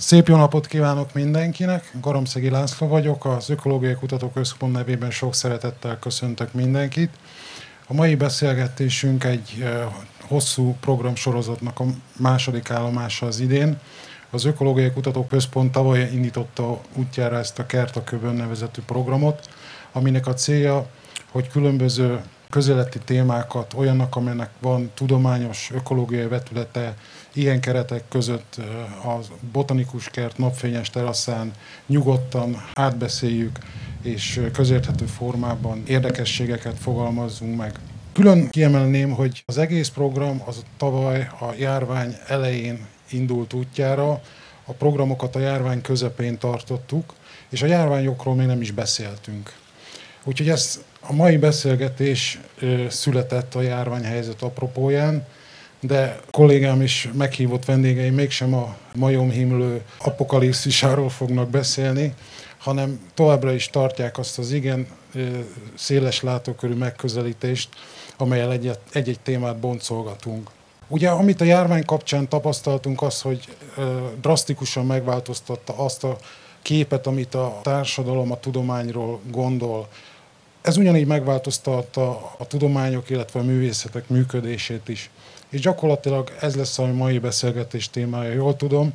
Szép jó napot kívánok mindenkinek! Garamszegi László vagyok, az Ökológiai Kutatóközpont nevében sok szeretettel köszöntök mindenkit. A mai beszélgetésünk egy hosszú programsorozatnak a második állomása az idén. Az Ökológiai Kutatóközpont tavaly indította útjára ezt a Kert a Kövön nevezetű programot, aminek a célja, hogy különböző közéleti témákat, olyannak, amelynek van tudományos, ökológiai vetülete, ilyen keretek között a botanikus kert napfényes teraszán nyugodtan átbeszéljük, és közérthető formában érdekességeket fogalmazzunk meg. Külön kiemelném, hogy az egész program az tavaly a járvány elején indult útjára, a programokat a járvány közepén tartottuk, és a járványokról még nem is beszéltünk. Úgyhogy ez a mai beszélgetés született a járványhelyzet apropóján, de kollégám is meghívott vendégeim mégsem a majomhimlő apokalipszisáról fognak beszélni, hanem továbbra is tartják azt az igen széles látókörű megközelítést, amelyel egy-egy témát boncolgatunk. Ugye, amit a járvány kapcsán tapasztaltunk, az, hogy drasztikusan megváltoztatta azt a képet, amit a társadalom a tudományról gondol. Ez ugyanígy megváltoztatta a tudományok, illetve a művészetek működését is. És gyakorlatilag ez lesz a mai beszélgetés témája, jól tudom,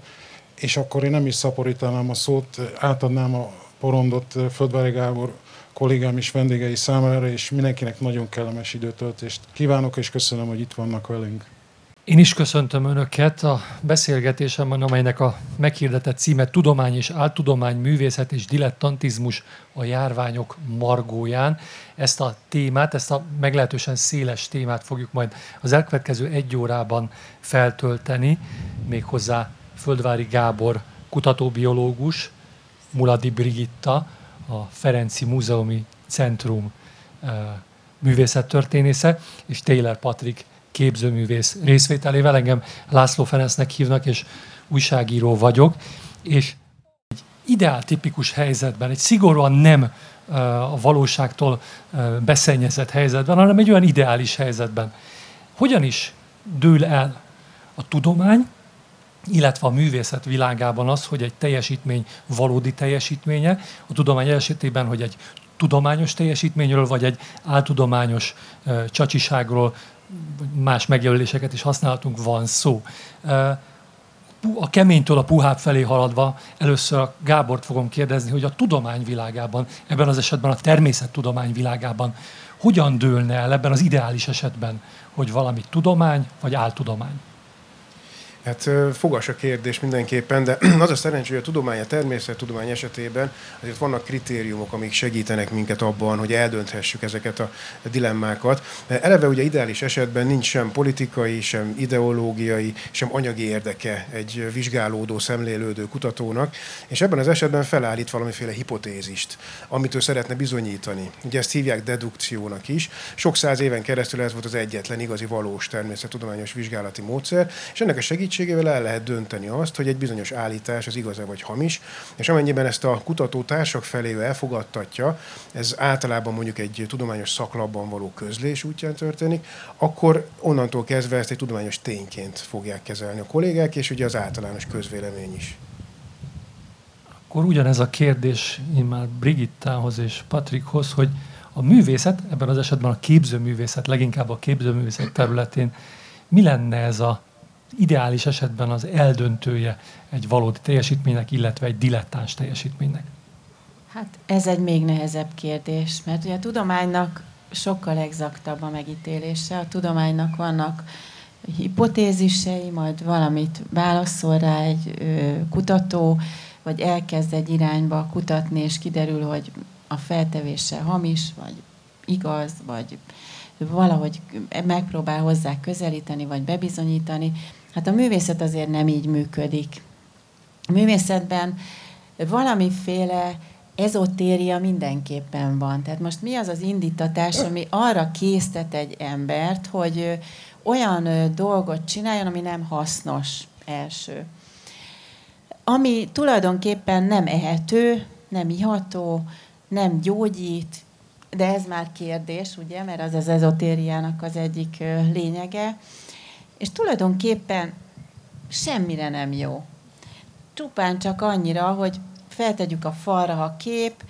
és akkor én nem is szaporítanám a szót, átadnám a porondot Földvári Gábor kollégám és vendégei számára, és mindenkinek nagyon kellemes időtöltést kívánok, és köszönöm, hogy itt vannak velünk. Én is köszöntöm Önöket a beszélgetésemben, amelynek a meghirdetett címe Tudomány és áltudomány, művészet és dilettantizmus a járványok margóján. Ezt a témát, ezt a meglehetősen széles témát fogjuk majd az elkövetkező egy órában feltölteni, méghozzá Földvári Gábor kutatóbiológus, Muladi Brigitta, a Ferenci Múzeumi Centrum eh, művészettörténésze, és Taylor Patrick képzőművész részvételével. Engem László Ferencnek hívnak, és újságíró vagyok, és egy ideál tipikus helyzetben, egy szigorúan nem a valóságtól beszennyezett helyzetben, hanem egy olyan ideális helyzetben. Hogyan is dől el a tudomány, illetve a művészet világában az, hogy egy teljesítmény valódi teljesítménye, a tudomány esetében, hogy egy tudományos teljesítményről, vagy egy áltudományos csacsiságról, más megjelöléseket is használhatunk, van szó. A keménytől a puhább felé haladva először a Gábort fogom kérdezni, hogy a tudomány világában, ebben az esetben a természettudomány világában hogyan dőlne el ebben az ideális esetben, hogy valami tudomány vagy áltudomány? Hát fogas a kérdés mindenképpen, de az a szerencsé, hogy a tudomány, a természettudomány esetében azért vannak kritériumok, amik segítenek minket abban, hogy eldönthessük ezeket a dilemmákat. Eleve ugye ideális esetben nincs sem politikai, sem ideológiai, sem anyagi érdeke egy vizsgálódó, szemlélődő kutatónak, és ebben az esetben felállít valamiféle hipotézist, amit ő szeretne bizonyítani. Ugye ezt hívják dedukciónak is. Sok száz éven keresztül ez volt az egyetlen igazi valós természettudományos vizsgálati módszer, és ennek a segítség segítségével el lehet dönteni azt, hogy egy bizonyos állítás az igaz-e vagy hamis, és amennyiben ezt a kutató társak felé elfogadtatja, ez általában mondjuk egy tudományos szaklapban való közlés útján történik, akkor onnantól kezdve ezt egy tudományos tényként fogják kezelni a kollégák, és ugye az általános közvélemény is. Akkor ugyanez a kérdés már Brigittához és Patrickhoz, hogy a művészet, ebben az esetben a képzőművészet, leginkább a képzőművészet területén, mi lenne ez a ideális esetben az eldöntője egy valódi teljesítménynek, illetve egy dilettáns teljesítménynek? Hát ez egy még nehezebb kérdés, mert ugye a tudománynak sokkal exaktabb a megítélése. A tudománynak vannak hipotézisei, majd valamit válaszol rá egy kutató, vagy elkezd egy irányba kutatni, és kiderül, hogy a feltevése hamis, vagy igaz, vagy valahogy megpróbál hozzá közelíteni, vagy bebizonyítani. Hát a művészet azért nem így működik. A művészetben valamiféle ezotéria mindenképpen van. Tehát most mi az az indítatás, ami arra késztet egy embert, hogy olyan dolgot csináljon, ami nem hasznos első. Ami tulajdonképpen nem ehető, nem iható, nem gyógyít, de ez már kérdés, ugye, mert az az ezotériának az egyik lényege, és tulajdonképpen semmire nem jó. csupán csak annyira, hogy feltegyük a falra, ha kép,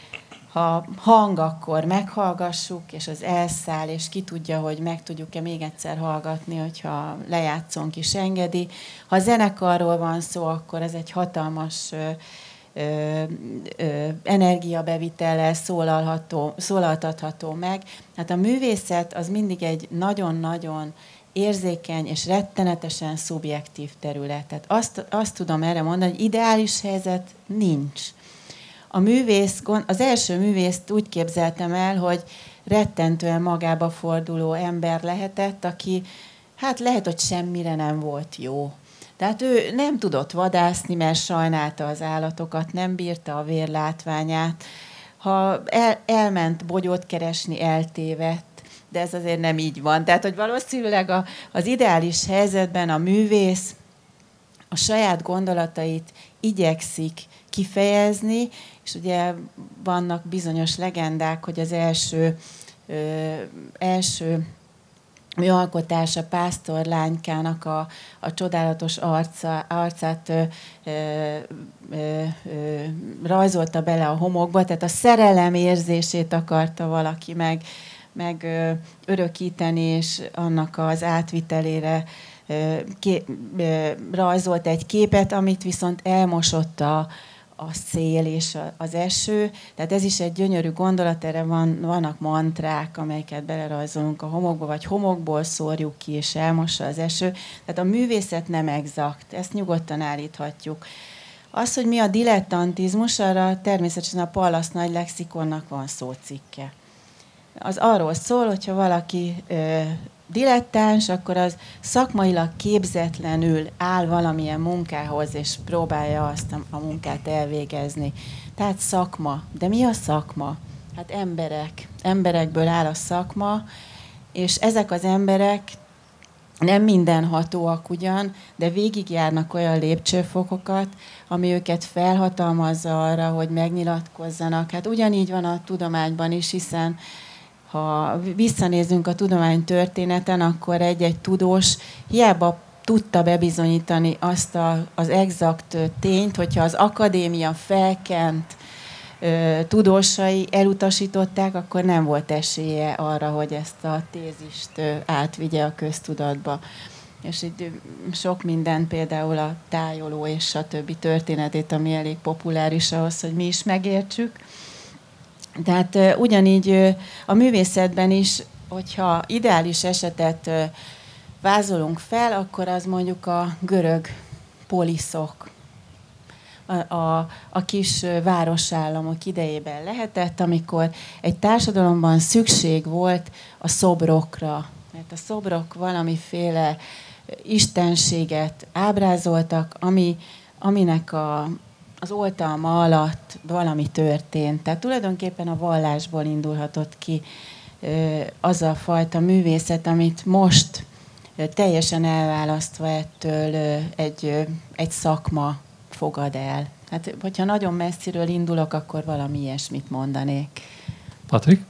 ha hang, akkor meghallgassuk, és az elszáll, és ki tudja, hogy meg tudjuk-e még egyszer hallgatni, hogyha lejátszónk is engedi. Ha zenekarról van szó, akkor ez egy hatalmas energiabevitellel szólalható, szólaltatható meg. Hát a művészet az mindig egy nagyon-nagyon érzékeny és rettenetesen szubjektív terület. Tehát azt, azt tudom erre mondani, hogy ideális helyzet nincs a művész, az első művészt úgy képzeltem el, hogy rettentően magába forduló ember lehetett, aki hát lehet, hogy semmire nem volt jó. Tehát ő nem tudott vadászni, mert sajnálta az állatokat, nem bírta a vérlátványát. Ha el, elment bogyót keresni, eltévedt, de ez azért nem így van. Tehát, hogy valószínűleg a, az ideális helyzetben a művész a saját gondolatait igyekszik kifejezni, és ugye vannak bizonyos legendák, hogy az első, ö, első műalkotása Pásztor lánykának a, a csodálatos arca, arcát ö, ö, ö, rajzolta bele a homokba, tehát a szerelem érzését akarta valaki meg, meg ö, örökíteni, és annak az átvitelére ö, ké, ö, rajzolt egy képet, amit viszont elmosott a, a szél és az eső. Tehát ez is egy gyönyörű gondolat, erre van, vannak mantrák, amelyeket belerajzolunk a homokba, vagy homokból szórjuk ki, és elmossa az eső. Tehát a művészet nem exakt, ezt nyugodtan állíthatjuk. Az, hogy mi a dilettantizmus, arra természetesen a Pallas nagy lexikonnak van szócikke. Az arról szól, hogyha valaki ö, dilettáns, akkor az szakmailag képzetlenül áll valamilyen munkához, és próbálja azt a, munkát elvégezni. Tehát szakma. De mi a szakma? Hát emberek. Emberekből áll a szakma, és ezek az emberek nem mindenhatóak ugyan, de végigjárnak olyan lépcsőfokokat, ami őket felhatalmazza arra, hogy megnyilatkozzanak. Hát ugyanígy van a tudományban is, hiszen ha visszanézünk a tudomány történeten, akkor egy-egy tudós hiába tudta bebizonyítani azt a, az exakt tényt, hogyha az akadémia felkent ö, tudósai elutasították, akkor nem volt esélye arra, hogy ezt a tézist ö, átvigye a köztudatba. És így sok minden, például a tájoló és a többi történetét, ami elég populáris ahhoz, hogy mi is megértsük. Tehát ugyanígy a művészetben is, hogyha ideális esetet vázolunk fel, akkor az mondjuk a görög poliszok, a, a, a kis városállamok idejében lehetett, amikor egy társadalomban szükség volt a szobrokra, mert a szobrok valamiféle istenséget ábrázoltak, ami, aminek a, az oltalma alatt valami történt. Tehát tulajdonképpen a vallásból indulhatott ki az a fajta művészet, amit most teljesen elválasztva ettől egy, egy szakma fogad el. Hát, hogyha nagyon messziről indulok, akkor valami ilyesmit mondanék. Patrik?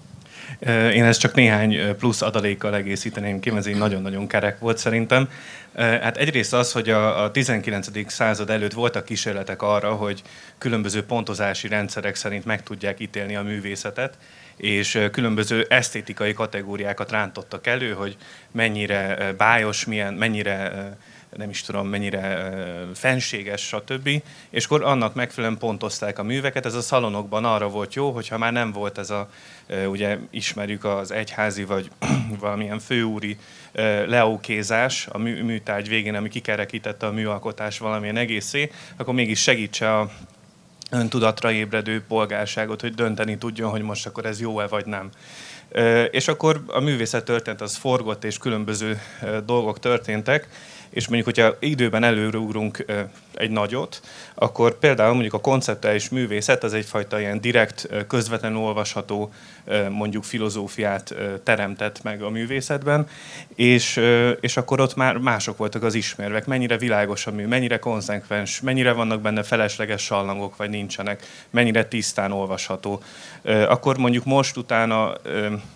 Én ezt csak néhány plusz adalékkal egészíteném ki, ez így nagyon-nagyon kerek volt szerintem. Hát egyrészt az, hogy a, a 19. század előtt voltak kísérletek arra, hogy különböző pontozási rendszerek szerint meg tudják ítélni a művészetet, és különböző esztétikai kategóriákat rántottak elő, hogy mennyire bájos, milyen, mennyire nem is tudom mennyire fenséges, stb. És akkor annak megfelelően pontozták a műveket. Ez a szalonokban arra volt jó, hogyha már nem volt ez a, ugye ismerjük az egyházi vagy valamilyen főúri leókézás a mű, műtárgy végén, ami kikerekítette a műalkotás valamilyen egészé, akkor mégis segítse a öntudatra ébredő polgárságot, hogy dönteni tudjon, hogy most akkor ez jó-e vagy nem. És akkor a művészet történt, az forgott, és különböző dolgok történtek, és mondjuk, hogyha időben előreugrunk egy nagyot, akkor például mondjuk a konceptuális művészet az egyfajta ilyen direkt, közvetlenül olvasható mondjuk filozófiát teremtett meg a művészetben, és, és akkor ott már mások voltak az ismervek, mennyire világos a mű, mennyire konzekvens, mennyire vannak benne felesleges sallangok, vagy nincsenek, mennyire tisztán olvasható. Akkor mondjuk most utána,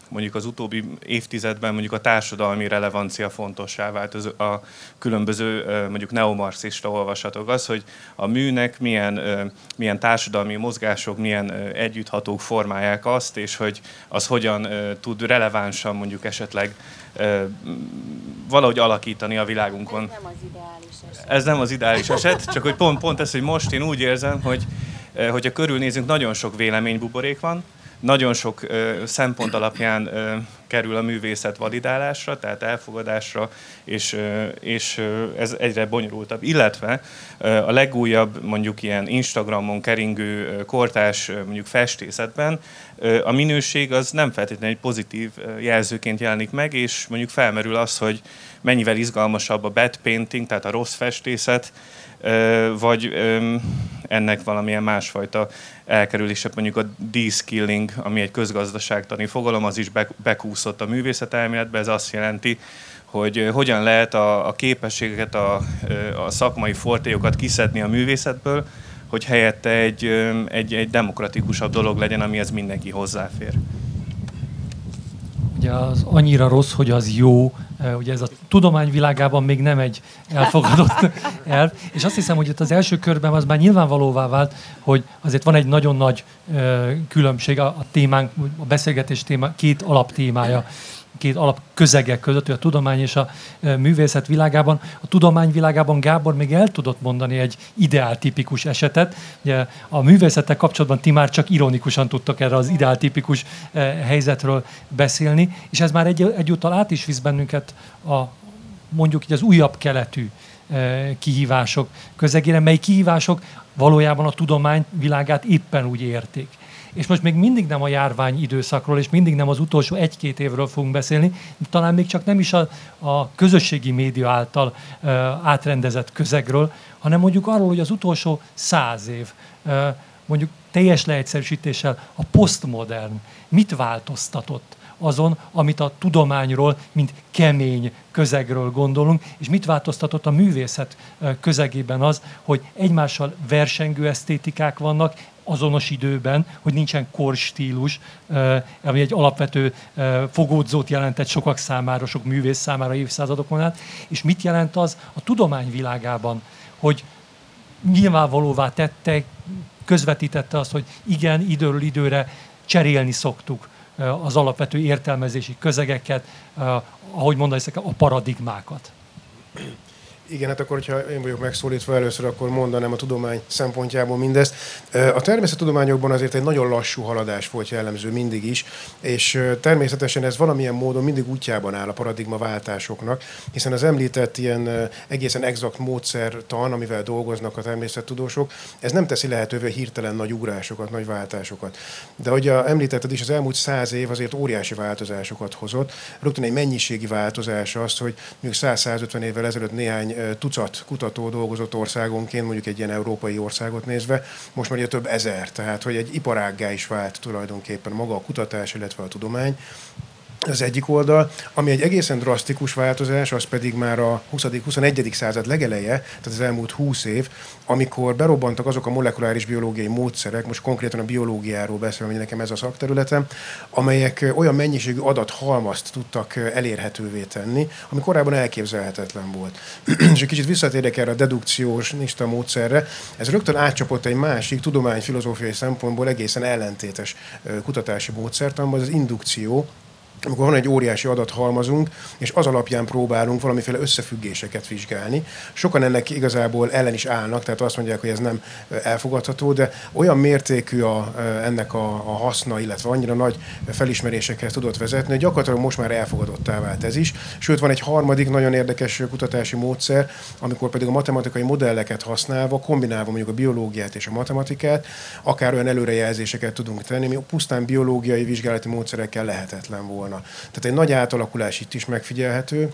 mondjuk az utóbbi évtizedben mondjuk a társadalmi relevancia fontossá vált a különböző mondjuk neomarxista olvasatok. Az, hogy a műnek milyen, milyen társadalmi mozgások, milyen együtthatók formálják azt, és hogy az hogyan tud relevánsan mondjuk esetleg valahogy alakítani a világunkon. Ez nem az ideális eset. Ez nem az ideális eset, csak hogy pont, pont ez, hogy most én úgy érzem, hogy hogyha körülnézünk, nagyon sok véleménybuborék van, nagyon sok ö, szempont alapján ö, kerül a művészet validálásra, tehát elfogadásra, és, ö, és ez egyre bonyolultabb. Illetve ö, a legújabb, mondjuk ilyen Instagramon keringő ö, kortás ö, mondjuk festészetben ö, a minőség az nem feltétlenül egy pozitív ö, jelzőként jelenik meg, és mondjuk felmerül az, hogy mennyivel izgalmasabb a bad painting, tehát a rossz festészet, vagy ennek valamilyen másfajta elkerülése, mondjuk a de-skilling, ami egy közgazdaságtani fogalom, az is bekúszott a művészetelméletbe, ez azt jelenti, hogy hogyan lehet a, a képességeket, a, a szakmai fortélyokat kiszedni a művészetből, hogy helyette egy, egy, egy demokratikusabb dolog legyen, amihez mindenki hozzáfér. Ugye az annyira rossz, hogy az jó, ugye ez a tudomány világában még nem egy elfogadott elv, és azt hiszem, hogy itt az első körben az már nyilvánvalóvá vált, hogy azért van egy nagyon nagy különbség a, a témánk, a beszélgetés téma, két alaptémája két alapközegek között, hogy a tudomány és a művészet világában. A tudomány világában Gábor még el tudott mondani egy ideáltipikus esetet. Ugye a művészettel kapcsolatban ti már csak ironikusan tudtok erre az ideáltipikus helyzetről beszélni, és ez már egy, egyúttal át is visz bennünket a mondjuk így az újabb keletű kihívások közegére, mely kihívások valójában a tudomány világát éppen úgy érték és most még mindig nem a járvány időszakról, és mindig nem az utolsó egy-két évről fogunk beszélni, talán még csak nem is a, a közösségi média által uh, átrendezett közegről, hanem mondjuk arról, hogy az utolsó száz év, uh, mondjuk teljes leegyszerűsítéssel a posztmodern mit változtatott azon, amit a tudományról, mint kemény közegről gondolunk, és mit változtatott a művészet közegében az, hogy egymással versengő esztétikák vannak, azonos időben, hogy nincsen korstílus, ami egy alapvető fogódzót jelentett sokak számára, sok művész számára évszázadokon át. És mit jelent az a tudomány világában, hogy nyilvánvalóvá tette, közvetítette azt, hogy igen, időről időre cserélni szoktuk az alapvető értelmezési közegeket, ahogy mondani, a paradigmákat. Igen, hát akkor, hogyha én vagyok megszólítva először, akkor mondanám a tudomány szempontjából mindezt. A természettudományokban azért egy nagyon lassú haladás volt jellemző mindig is, és természetesen ez valamilyen módon mindig útjában áll a paradigmaváltásoknak, hiszen az említett ilyen egészen exakt módszertan, amivel dolgoznak a természettudósok, ez nem teszi lehetővé hirtelen nagy ugrásokat, nagy váltásokat. De ahogy említetted is, az elmúlt száz év azért óriási változásokat hozott. Rögtön egy mennyiségi változás az, hogy mondjuk 100-150 évvel ezelőtt néhány tucat kutató dolgozott országonként, mondjuk egy ilyen európai országot nézve, most már ugye több ezer, tehát hogy egy iparággá is vált tulajdonképpen maga a kutatás, illetve a tudomány az egyik oldal, ami egy egészen drasztikus változás, az pedig már a 20. 21. század legeleje, tehát az elmúlt 20 év, amikor berobbantak azok a molekuláris biológiai módszerek, most konkrétan a biológiáról beszélve, hogy nekem ez a szakterületem, amelyek olyan mennyiségű adathalmazt tudtak elérhetővé tenni, ami korábban elképzelhetetlen volt. És egy kicsit visszatérek erre a dedukciós nista módszerre, ez rögtön átcsapott egy másik tudományfilozófiai szempontból egészen ellentétes kutatási módszertanban, az indukció, amikor van egy óriási adathalmazunk, és az alapján próbálunk valamiféle összefüggéseket vizsgálni. Sokan ennek igazából ellen is állnak, tehát azt mondják, hogy ez nem elfogadható, de olyan mértékű a, ennek a, a haszna, illetve annyira nagy felismerésekhez tudott vezetni, hogy gyakorlatilag most már elfogadottá vált ez is. Sőt, van egy harmadik nagyon érdekes kutatási módszer, amikor pedig a matematikai modelleket használva, kombinálva mondjuk a biológiát és a matematikát, akár olyan előrejelzéseket tudunk tenni, ami pusztán biológiai vizsgálati módszerekkel lehetetlen volna volna. Tehát egy nagy átalakulás itt is megfigyelhető,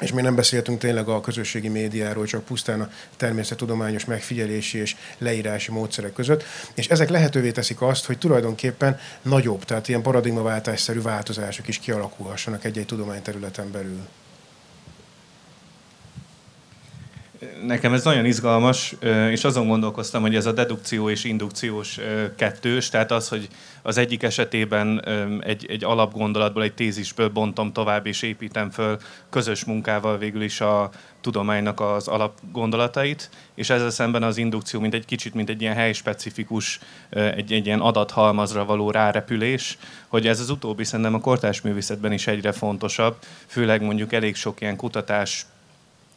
és még nem beszéltünk tényleg a közösségi médiáról, csak pusztán a természettudományos megfigyelési és leírási módszerek között. És ezek lehetővé teszik azt, hogy tulajdonképpen nagyobb, tehát ilyen paradigmaváltásszerű változások is kialakulhassanak egy-egy tudományterületen belül. Nekem ez nagyon izgalmas, és azon gondolkoztam, hogy ez a dedukció és indukciós kettős, tehát az, hogy az egyik esetében egy, egy alapgondolatból, egy tézisből bontom tovább és építem föl közös munkával végül is a tudománynak az alapgondolatait, és ezzel szemben az indukció mint egy kicsit, mint egy ilyen helyspecifikus, egy, egy ilyen adathalmazra való rárepülés, hogy ez az utóbbi szerintem a kortárs művészetben is egyre fontosabb, főleg mondjuk elég sok ilyen kutatás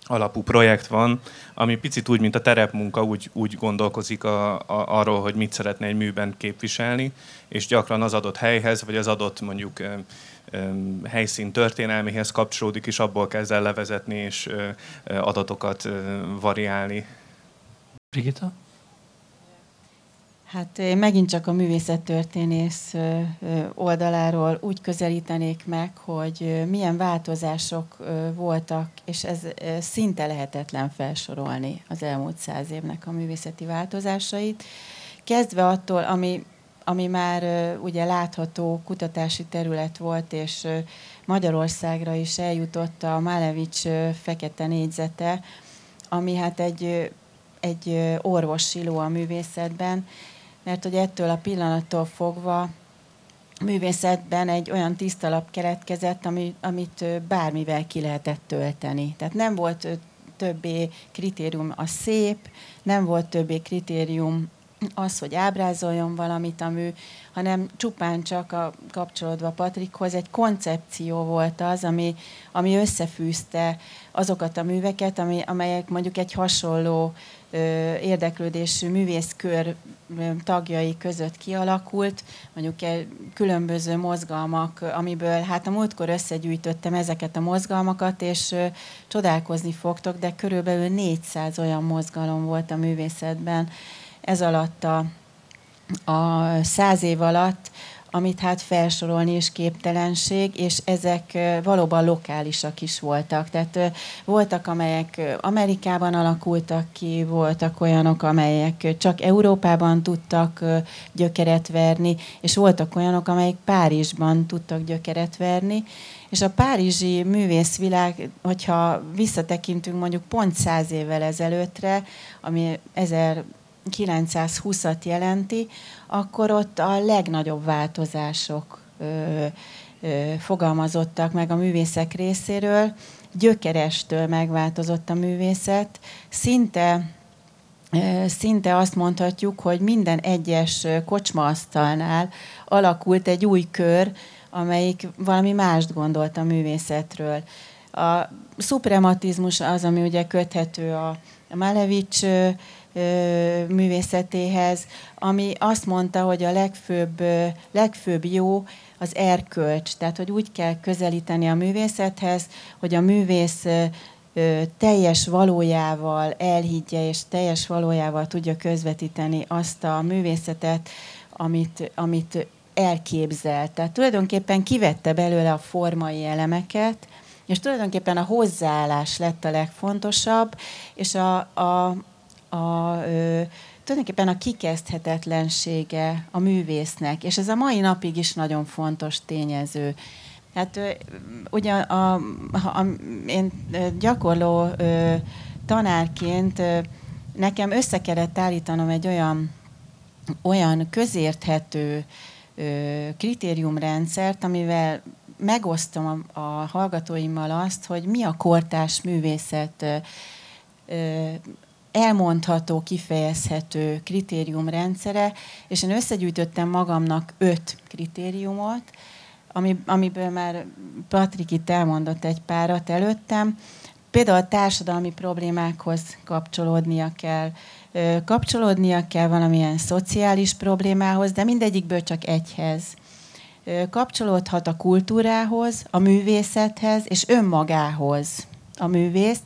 alapú projekt van, ami picit úgy, mint a terepmunka, úgy, úgy gondolkozik a, a, arról, hogy mit szeretne egy műben képviselni, és gyakran az adott helyhez, vagy az adott mondjuk helyszín történelméhez kapcsolódik, és abból kezd el levezetni, és adatokat variálni. Brigitta? Hát én megint csak a művészettörténész oldaláról úgy közelítenék meg, hogy milyen változások voltak, és ez szinte lehetetlen felsorolni az elmúlt száz évnek a művészeti változásait. Kezdve attól, ami, ami már ugye látható kutatási terület volt, és Magyarországra is eljutott a Málevics fekete négyzete, ami hát egy, egy orvossiló a művészetben, mert hogy ettől a pillanattól fogva művészetben egy olyan tisztalap keletkezett, ami, amit bármivel ki lehetett tölteni. Tehát nem volt többé kritérium a szép, nem volt többé kritérium az, hogy ábrázoljon valamit a mű, hanem csupán csak a, kapcsolódva Patrikhoz egy koncepció volt az, ami, ami összefűzte azokat a műveket, ami, amelyek mondjuk egy hasonló érdeklődésű művészkör tagjai között kialakult, mondjuk különböző mozgalmak, amiből hát a múltkor összegyűjtöttem ezeket a mozgalmakat, és csodálkozni fogtok, de körülbelül 400 olyan mozgalom volt a művészetben, ez alatt a, a száz év alatt, amit hát felsorolni is képtelenség, és ezek valóban lokálisak is voltak. Tehát voltak, amelyek Amerikában alakultak ki, voltak olyanok, amelyek csak Európában tudtak gyökeret verni, és voltak olyanok, amelyek Párizsban tudtak gyökeret verni, és a párizsi művészvilág, hogyha visszatekintünk mondjuk pont száz évvel ezelőttre, ami 1000 920-at jelenti, akkor ott a legnagyobb változások ö, ö, fogalmazottak meg a művészek részéről. Gyökerestől megváltozott a művészet. Szinte szinte azt mondhatjuk, hogy minden egyes kocsmaasztalnál alakult egy új kör, amelyik valami mást gondolt a művészetről. A szuprematizmus az, ami ugye köthető a Malevics művészetéhez, ami azt mondta, hogy a legfőbb, legfőbb jó az erkölcs, tehát hogy úgy kell közelíteni a művészethez, hogy a művész teljes valójával elhiggye, és teljes valójával tudja közvetíteni azt a művészetet, amit, amit elképzelt. Tehát tulajdonképpen kivette belőle a formai elemeket, és tulajdonképpen a hozzáállás lett a legfontosabb, és a, a, a, ö, tulajdonképpen a kikezdhetetlensége a művésznek, és ez a mai napig is nagyon fontos tényező. Hát ugye a, a, a, én gyakorló ö, tanárként ö, nekem össze kellett állítanom egy olyan, olyan közérthető ö, kritériumrendszert, amivel megosztom a, a hallgatóimmal azt, hogy mi a kortás művészet ö, elmondható, kifejezhető kritériumrendszere, és én összegyűjtöttem magamnak öt kritériumot, ami, amiből már Patrik itt elmondott egy párat előttem. Például a társadalmi problémákhoz kapcsolódnia kell, kapcsolódnia kell valamilyen szociális problémához, de mindegyikből csak egyhez. Kapcsolódhat a kultúrához, a művészethez és önmagához a művész,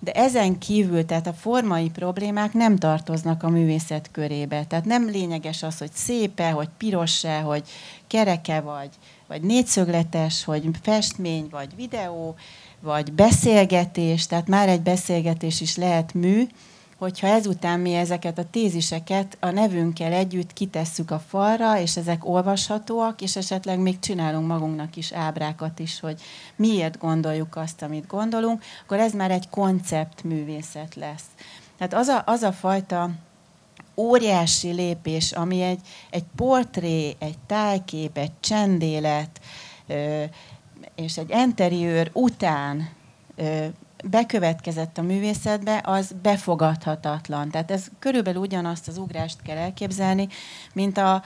de ezen kívül, tehát a formai problémák nem tartoznak a művészet körébe. Tehát nem lényeges az, hogy szépe, hogy piros-e, hogy kereke vagy, vagy négyszögletes, hogy festmény, vagy videó, vagy beszélgetés, tehát már egy beszélgetés is lehet mű, hogyha ezután mi ezeket a téziseket a nevünkkel együtt kitesszük a falra, és ezek olvashatóak, és esetleg még csinálunk magunknak is ábrákat is, hogy miért gondoljuk azt, amit gondolunk, akkor ez már egy konceptművészet lesz. Tehát az a, az a fajta óriási lépés, ami egy, egy portré, egy tájkép, egy csendélet, és egy interiőr után bekövetkezett a művészetbe, az befogadhatatlan. Tehát ez körülbelül ugyanazt az ugrást kell elképzelni, mint a,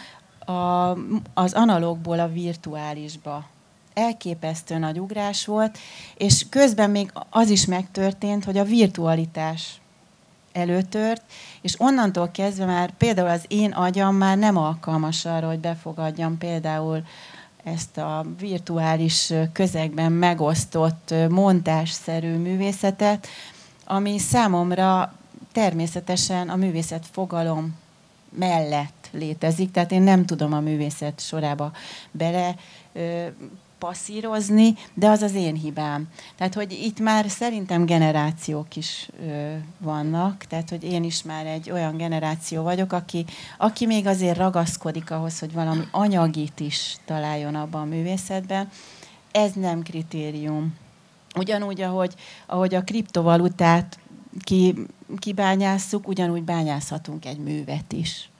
a, az analógból a virtuálisba. Elképesztő nagy ugrás volt, és közben még az is megtörtént, hogy a virtualitás előtört, és onnantól kezdve már például az én agyam már nem alkalmas arra, hogy befogadjam például ezt a virtuális közegben megosztott montásszerű művészetet, ami számomra természetesen a művészet fogalom mellett létezik, tehát én nem tudom a művészet sorába bele passzírozni, de az az én hibám. Tehát, hogy itt már szerintem generációk is ö, vannak, tehát, hogy én is már egy olyan generáció vagyok, aki, aki még azért ragaszkodik ahhoz, hogy valami anyagit is találjon abban a művészetben. Ez nem kritérium. Ugyanúgy, ahogy, ahogy a kriptovalutát ki, kibányásszuk, ugyanúgy bányászhatunk egy művet is.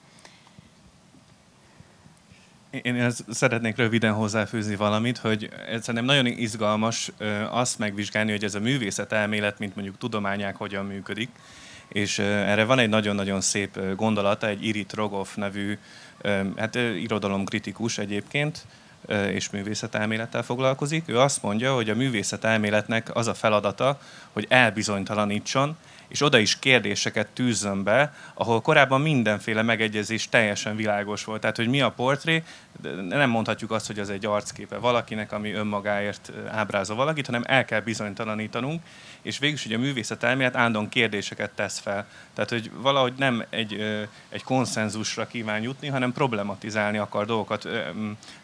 Én ezt szeretnék röviden hozzáfűzni valamit, hogy szerintem nagyon izgalmas azt megvizsgálni, hogy ez a művészet elmélet, mint mondjuk tudományák hogyan működik. És erre van egy nagyon-nagyon szép gondolata, egy Irit Rogov nevű, hát irodalomkritikus egyébként, és művészetelmélettel foglalkozik. Ő azt mondja, hogy a művészetelméletnek az a feladata, hogy elbizonytalanítson, és oda is kérdéseket tűzzön be, ahol korábban mindenféle megegyezés teljesen világos volt. Tehát, hogy mi a portré, nem mondhatjuk azt, hogy az egy arcképe valakinek, ami önmagáért ábrázol valakit, hanem el kell bizonytalanítanunk, és végül is a művészet elmélet ándon kérdéseket tesz fel. Tehát, hogy valahogy nem egy, egy konszenzusra kíván jutni, hanem problematizálni akar dolgokat,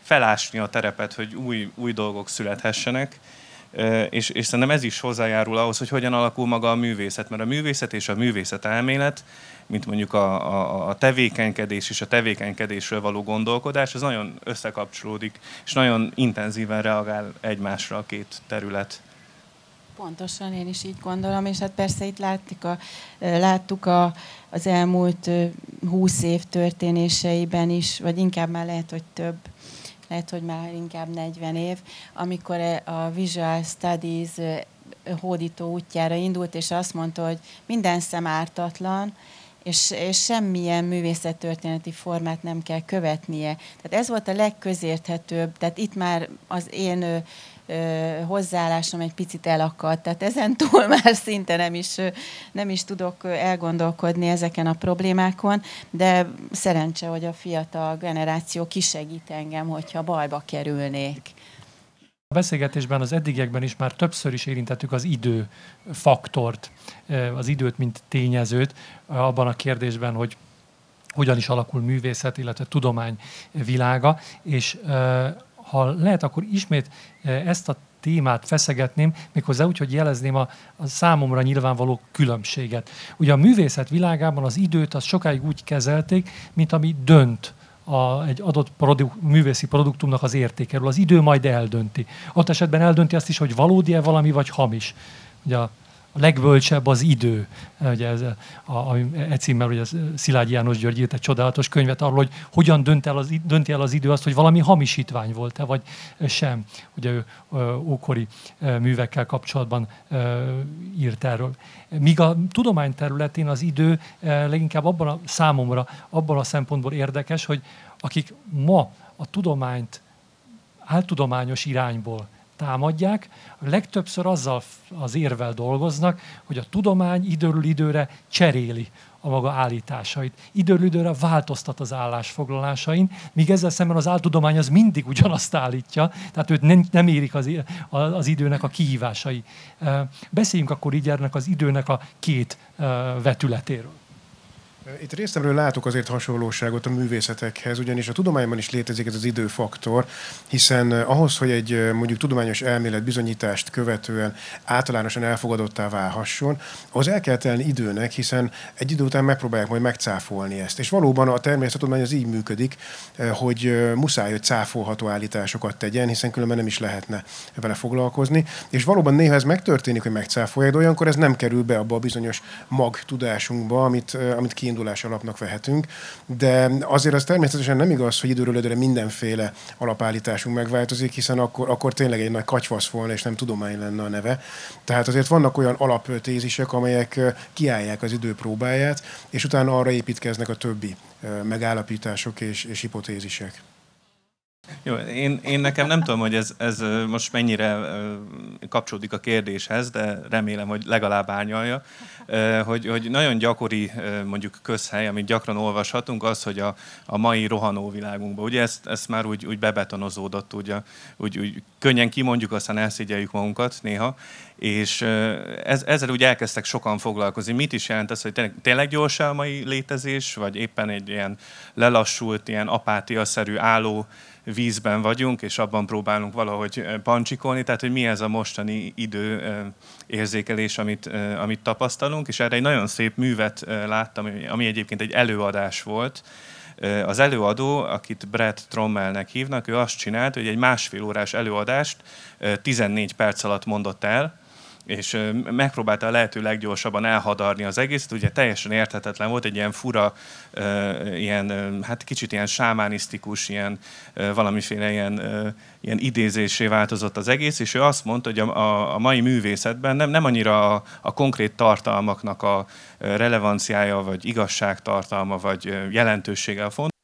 felásni a terepet, hogy új, új dolgok születhessenek, és, és szerintem ez is hozzájárul ahhoz, hogy hogyan alakul maga a művészet, mert a művészet és a művészet elmélet, mint mondjuk a, a, a tevékenykedés és a tevékenykedésről való gondolkodás, az nagyon összekapcsolódik, és nagyon intenzíven reagál egymásra a két terület. Pontosan, én is így gondolom, és hát persze itt láttuk, a, láttuk a, az elmúlt húsz év történéseiben is, vagy inkább már lehet, hogy több, lehet, hogy már inkább 40 év, amikor a Visual Studies hódító útjára indult, és azt mondta, hogy minden szem ártatlan, és, és semmilyen művészettörténeti formát nem kell követnie. Tehát ez volt a legközérthetőbb, tehát itt már az én hozzáállásom egy picit elakadt, tehát ezen túl már szinte nem is, nem is tudok elgondolkodni ezeken a problémákon, de szerencse, hogy a fiatal generáció kisegít engem, hogyha bajba kerülnék. A beszélgetésben az eddigiekben is már többször is érintettük az idő faktort, az időt, mint tényezőt, abban a kérdésben, hogy hogyan is alakul művészet, illetve tudomány világa, és ha lehet, akkor ismét ezt a témát feszegetném, méghozzá úgy, hogy jelezném a, a számomra nyilvánvaló különbséget. Ugye a művészet világában az időt az sokáig úgy kezelték, mint ami dönt a, egy adott produk, művészi produktumnak az értékeről. Az idő majd eldönti. Ott esetben eldönti azt is, hogy valódi-e valami, vagy hamis. Ugye a legbölcsebb az idő. Ugye ez, a, a, e címmel ugye Szilágyi János György írt egy csodálatos könyvet arról, hogy hogyan dönt el az, dönti el az idő azt, hogy valami hamisítvány volt-e, vagy sem. Ugye ő ókori művekkel kapcsolatban írt erről. Míg a tudomány területén az idő leginkább abban a számomra, abban a szempontból érdekes, hogy akik ma a tudományt áltudományos irányból támadják, legtöbbször azzal az érvel dolgoznak, hogy a tudomány időről időre cseréli a maga állításait. Időről időre változtat az állásfoglalásain, míg ezzel szemben az áltudomány az mindig ugyanazt állítja, tehát őt nem, nem érik az, az időnek a kihívásai. Beszéljünk akkor így ennek az időnek a két vetületéről. Itt részemről látok azért hasonlóságot a művészetekhez, ugyanis a tudományban is létezik ez az időfaktor, hiszen eh, ahhoz, hogy egy eh, mondjuk tudományos elmélet bizonyítást követően általánosan elfogadottá válhasson, az el kell telni időnek, hiszen egy idő után megpróbálják majd megcáfolni ezt. És valóban a természettudomány az így működik, eh, hogy muszáj, hogy cáfolható állításokat tegyen, hiszen különben nem is lehetne vele foglalkozni. És valóban néha ez megtörténik, hogy megcáfolják, de olyankor ez nem kerül be abba a bizonyos mag tudásunkba, amit, amit kiindul kiindulás alapnak vehetünk, de azért az természetesen nem igaz, hogy időről időre mindenféle alapállításunk megváltozik, hiszen akkor, akkor tényleg egy nagy katyvasz volna, és nem tudomány lenne a neve. Tehát azért vannak olyan alaptézisek, amelyek kiállják az idő próbáját, és utána arra építkeznek a többi megállapítások és, és hipotézisek. Jó, én, én nekem nem tudom, hogy ez, ez most mennyire kapcsolódik a kérdéshez, de remélem, hogy legalább árnyalja, hogy, hogy nagyon gyakori mondjuk közhely, amit gyakran olvashatunk, az, hogy a, a mai rohanó világunkban, ugye ezt, ezt már úgy, úgy bebetonozódott, ugye, úgy, úgy könnyen kimondjuk, aztán elszégyeljük magunkat néha, és ez, ezzel úgy elkezdtek sokan foglalkozni. Mit is jelent ez, hogy tényleg, gyors a mai létezés, vagy éppen egy ilyen lelassult, ilyen apátiaszerű álló vízben vagyunk, és abban próbálunk valahogy pancsikolni, tehát hogy mi ez a mostani idő érzékelés, amit, amit tapasztalunk, és erre egy nagyon szép művet láttam, ami egyébként egy előadás volt, az előadó, akit Brett Trommelnek hívnak, ő azt csinált, hogy egy másfél órás előadást 14 perc alatt mondott el, és megpróbálta a lehető leggyorsabban elhadarni az egészet, ugye teljesen érthetetlen volt, egy ilyen fura, ilyen, hát kicsit ilyen sámánisztikus, ilyen valamiféle ilyen, ilyen idézésé változott az egész, és ő azt mondta, hogy a, a, mai művészetben nem, nem annyira a, a konkrét tartalmaknak a relevanciája, vagy igazságtartalma, vagy jelentősége a font,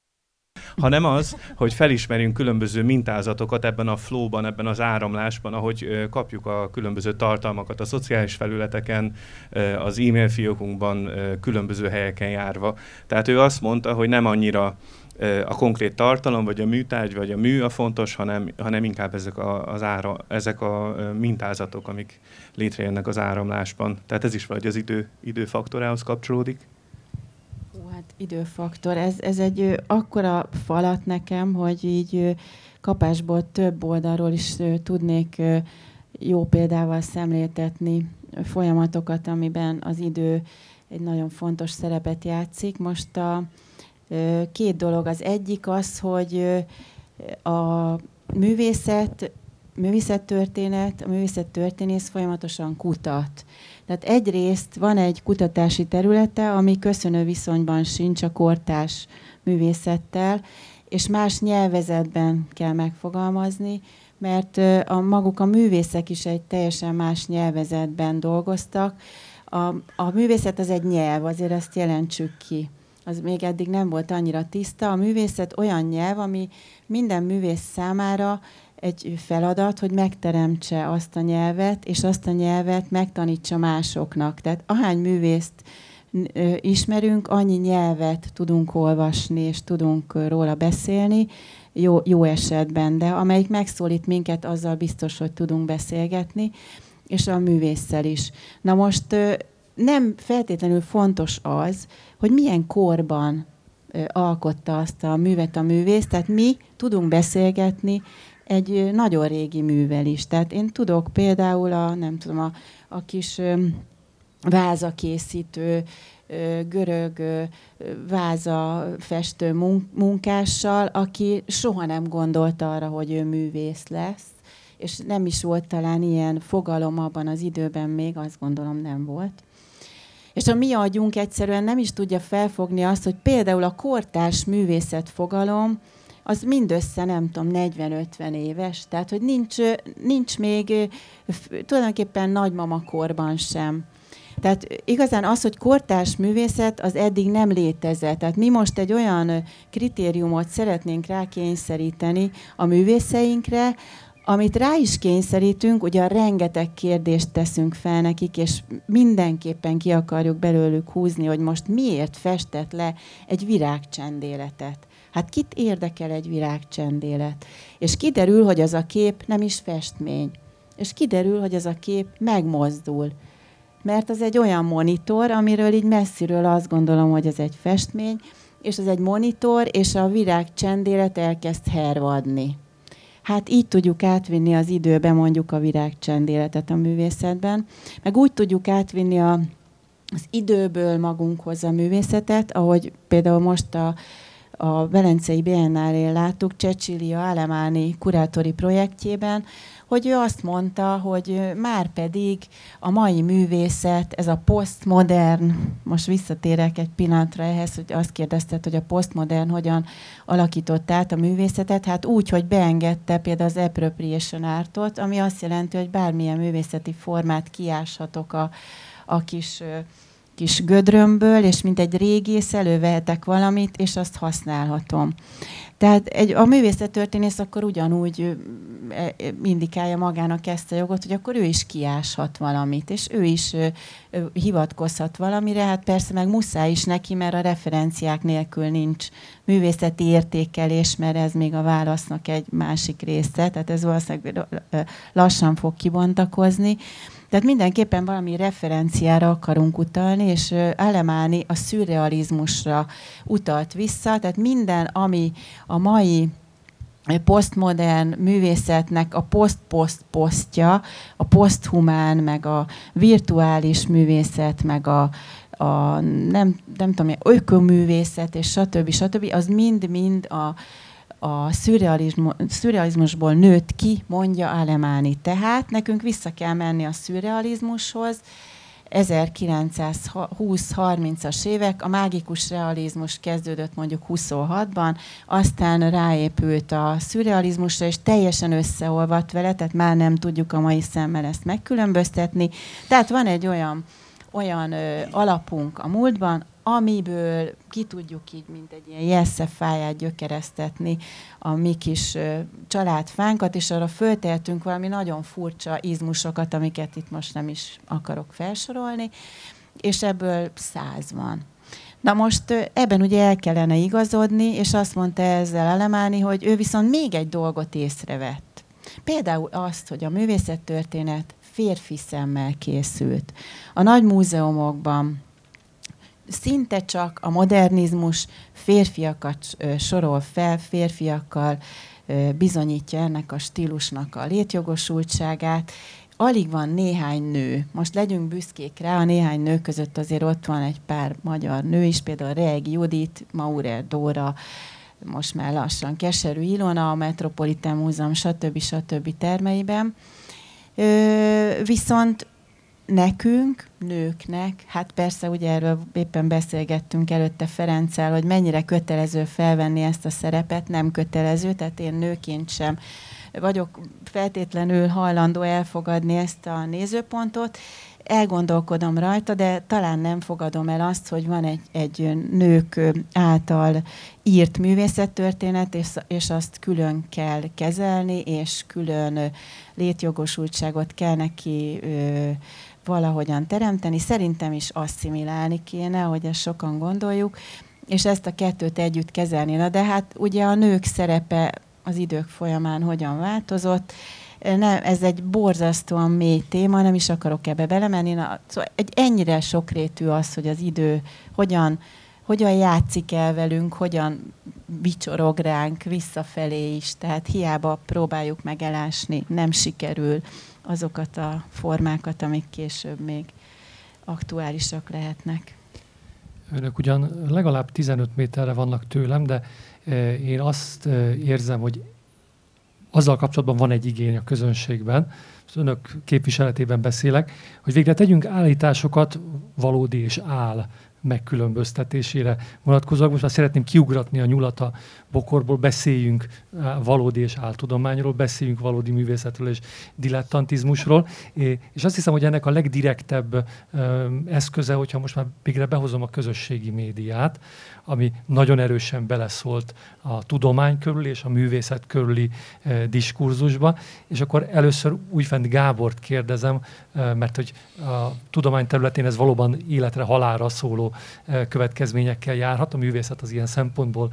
hanem az, hogy felismerünk különböző mintázatokat ebben a flowban, ebben az áramlásban, ahogy kapjuk a különböző tartalmakat a szociális felületeken, az e-mail fiókunkban, különböző helyeken járva. Tehát ő azt mondta, hogy nem annyira a konkrét tartalom, vagy a műtárgy, vagy a mű a fontos, hanem, hanem inkább ezek a, az ára, ezek a mintázatok, amik létrejönnek az áramlásban. Tehát ez is vagy az idő, időfaktorához kapcsolódik. Hát időfaktor. Ez, ez egy akkora falat nekem, hogy így kapásból több oldalról is tudnék jó példával szemléltetni folyamatokat, amiben az idő egy nagyon fontos szerepet játszik. Most a két dolog. Az egyik az, hogy a művészet, művészettörténet, a művészettörténész folyamatosan kutat. Tehát egyrészt van egy kutatási területe, ami köszönő viszonyban sincs a kortás művészettel, és más nyelvezetben kell megfogalmazni, mert a maguk a művészek is egy teljesen más nyelvezetben dolgoztak. A, a művészet az egy nyelv, azért ezt jelentsük ki. Az még eddig nem volt annyira tiszta. A művészet olyan nyelv, ami minden művész számára egy feladat, hogy megteremtse azt a nyelvet, és azt a nyelvet megtanítsa másoknak. Tehát ahány művészt ismerünk, annyi nyelvet tudunk olvasni, és tudunk róla beszélni, jó, jó esetben, de amelyik megszólít minket, azzal biztos, hogy tudunk beszélgetni, és a művésszel is. Na most nem feltétlenül fontos az, hogy milyen korban alkotta azt a művet a művész, tehát mi tudunk beszélgetni egy nagyon régi művel is. Tehát én tudok például a, nem tudom, a, a kis vázakészítő, görög váza festő munkással, aki soha nem gondolta arra, hogy ő művész lesz, és nem is volt talán ilyen fogalom abban az időben még, azt gondolom nem volt. És a mi agyunk egyszerűen nem is tudja felfogni azt, hogy például a kortárs művészet fogalom, az mindössze, nem tudom, 40-50 éves, tehát hogy nincs, nincs még tulajdonképpen nagymama korban sem. Tehát igazán az, hogy kortárs művészet, az eddig nem létezett. Tehát mi most egy olyan kritériumot szeretnénk rákényszeríteni a művészeinkre, amit rá is kényszerítünk, ugye rengeteg kérdést teszünk fel nekik, és mindenképpen ki akarjuk belőlük húzni, hogy most miért festett le egy virágcsendéletet. Hát kit érdekel egy virágcsendélet? És kiderül, hogy az a kép nem is festmény. És kiderül, hogy az a kép megmozdul. mert az egy olyan monitor, amiről így messziről azt gondolom, hogy ez egy festmény, és ez egy monitor, és a virág csendélet elkezd hervadni. Hát így tudjuk átvinni az időbe mondjuk a virág csendéletet a művészetben, meg úgy tudjuk átvinni a, az időből magunkhoz a művészetet, ahogy például most a, a Velencei Biennálén láttuk Cecilia Alemáni kurátori projektjében, hogy ő azt mondta, hogy már pedig a mai művészet, ez a posztmodern, most visszatérek egy pillanatra ehhez, hogy azt kérdezted, hogy a posztmodern hogyan alakított át a művészetet, hát úgy, hogy beengedte például az appropriation artot, ami azt jelenti, hogy bármilyen művészeti formát kiáshatok a, a kis kis gödrömből, és mint egy régész elővehetek valamit, és azt használhatom. Tehát egy, a művészettörténész akkor ugyanúgy e, indikálja magának ezt a jogot, hogy akkor ő is kiáshat valamit, és ő is hivatkozhat valamire, hát persze meg muszáj is neki, mert a referenciák nélkül nincs művészeti értékelés, mert ez még a válasznak egy másik része, tehát ez valószínűleg lassan fog kibontakozni. Tehát mindenképpen valami referenciára akarunk utalni, és Alemáni a szürrealizmusra utalt vissza, tehát minden, ami a mai posztmodern művészetnek a poszt-poszt-posztja, a poszthumán, meg a virtuális művészet, meg a, a nem, nem tudom, ökoművészet, és stb. stb. az mind-mind a, a szürrealizmusból nőtt ki, mondja Alemáni. Tehát nekünk vissza kell menni a szürrealizmushoz, 1920-30-as évek, a mágikus realizmus kezdődött mondjuk 26-ban, aztán ráépült a szürrealizmusra, és teljesen összeolvadt vele, tehát már nem tudjuk a mai szemmel ezt megkülönböztetni. Tehát van egy olyan, olyan ö, alapunk a múltban, amiből ki tudjuk így, mint egy ilyen jelsze fáját gyökeresztetni a mi kis családfánkat, és arra föltehetünk valami nagyon furcsa izmusokat, amiket itt most nem is akarok felsorolni, és ebből száz van. Na most ebben ugye el kellene igazodni, és azt mondta ezzel Alemáni, hogy ő viszont még egy dolgot észrevett. Például azt, hogy a művészettörténet férfi szemmel készült. A nagy múzeumokban szinte csak a modernizmus férfiakat sorol fel, férfiakkal bizonyítja ennek a stílusnak a létjogosultságát. Alig van néhány nő. Most legyünk büszkék rá, a néhány nő között azért ott van egy pár magyar nő is, például Reg Judit, Maurer Dóra, most már lassan Keserű Ilona, a Metropolitan Múzeum, stb. stb. termeiben. Viszont nekünk, nőknek, hát persze ugye erről éppen beszélgettünk előtte Ferenccel, hogy mennyire kötelező felvenni ezt a szerepet, nem kötelező, tehát én nőként sem vagyok feltétlenül hajlandó elfogadni ezt a nézőpontot, elgondolkodom rajta, de talán nem fogadom el azt, hogy van egy, egy nők által írt művészettörténet, és, és azt külön kell kezelni, és külön létjogosultságot kell neki ö, valahogyan teremteni. Szerintem is asszimilálni kéne, hogy ezt sokan gondoljuk, és ezt a kettőt együtt kezelni. Na de hát ugye a nők szerepe az idők folyamán hogyan változott, nem, ez egy borzasztóan mély téma, nem is akarok ebbe belemenni. Na, szóval egy ennyire sokrétű az, hogy az idő hogyan, hogyan játszik el velünk, hogyan vicsorog ránk visszafelé is. Tehát hiába próbáljuk megelásni, nem sikerül azokat a formákat, amik később még aktuálisak lehetnek. Önök ugyan legalább 15 méterre vannak tőlem, de eh, én azt eh, érzem, hogy azzal kapcsolatban van egy igény a közönségben, az önök képviseletében beszélek, hogy végre tegyünk állításokat valódi és áll megkülönböztetésére vonatkozóan. Most már szeretném kiugratni a nyulat a bokorból, beszéljünk valódi és áltudományról, beszéljünk valódi művészetről és dilettantizmusról. És azt hiszem, hogy ennek a legdirektebb eszköze, hogyha most már végre behozom a közösségi médiát, ami nagyon erősen beleszólt a tudomány körül és a művészet körüli diskurzusba. És akkor először újfent Gábort kérdezem, mert hogy a tudomány területén ez valóban életre halálra szóló következményekkel járhat. A művészet az ilyen szempontból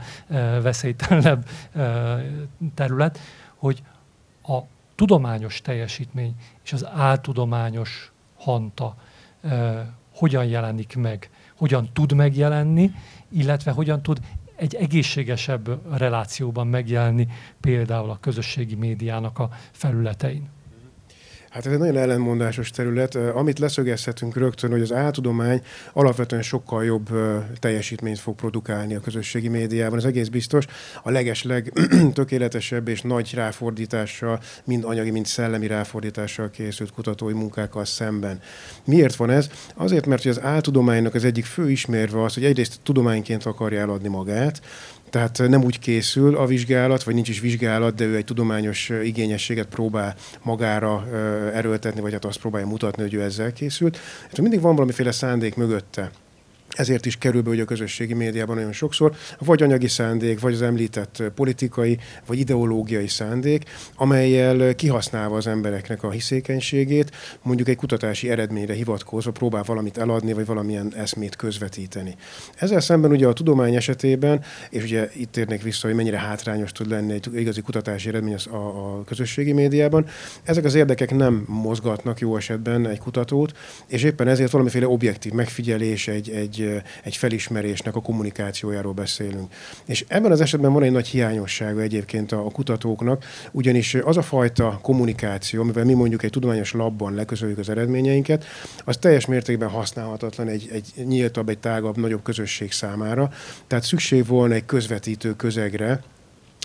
veszélytelenebb terület, hogy a tudományos teljesítmény és az áltudományos hanta hogyan jelenik meg, hogyan tud megjelenni, illetve hogyan tud egy egészségesebb relációban megjelenni például a közösségi médiának a felületein. Hát ez egy nagyon ellenmondásos terület. Amit leszögezhetünk rögtön, hogy az áltudomány alapvetően sokkal jobb teljesítményt fog produkálni a közösségi médiában. Ez egész biztos. A legesleg tökéletesebb és nagy ráfordítással, mind anyagi, mind szellemi ráfordítással készült kutatói munkákkal szemben. Miért van ez? Azért, mert hogy az áltudománynak az egyik fő ismérve az, hogy egyrészt tudományként akarja eladni magát, tehát nem úgy készül a vizsgálat, vagy nincs is vizsgálat, de ő egy tudományos igényességet próbál magára erőltetni, vagy hát azt próbálja mutatni, hogy ő ezzel készült. Hát mindig van valamiféle szándék mögötte ezért is kerül be hogy a közösségi médiában nagyon sokszor, vagy anyagi szándék, vagy az említett politikai, vagy ideológiai szándék, amelyel kihasználva az embereknek a hiszékenységét, mondjuk egy kutatási eredményre hivatkozva próbál valamit eladni, vagy valamilyen eszmét közvetíteni. Ezzel szemben ugye a tudomány esetében, és ugye itt érnék vissza, hogy mennyire hátrányos tud lenni egy igazi kutatási eredmény a, a közösségi médiában, ezek az érdekek nem mozgatnak jó esetben egy kutatót, és éppen ezért valamiféle objektív megfigyelés, egy, egy egy, felismerésnek a kommunikációjáról beszélünk. És ebben az esetben van egy nagy hiányossága egyébként a, a kutatóknak, ugyanis az a fajta kommunikáció, amivel mi mondjuk egy tudományos labban leközöljük az eredményeinket, az teljes mértékben használhatatlan egy, egy nyíltabb, egy tágabb, nagyobb közösség számára. Tehát szükség volna egy közvetítő közegre,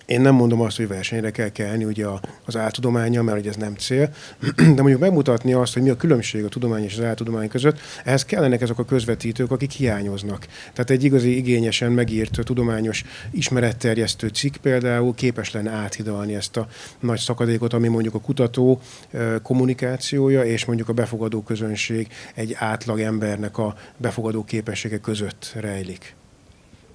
én nem mondom azt, hogy versenyre kell kelni ugye az áltudománya, mert hogy ez nem cél, de mondjuk megmutatni azt, hogy mi a különbség a tudomány és az áltudomány között, ehhez kellenek ezek a közvetítők, akik hiányoznak. Tehát egy igazi igényesen megírt tudományos ismeretterjesztő cikk például képes lenne áthidalni ezt a nagy szakadékot, ami mondjuk a kutató kommunikációja és mondjuk a befogadó közönség egy átlag embernek a befogadó képessége között rejlik.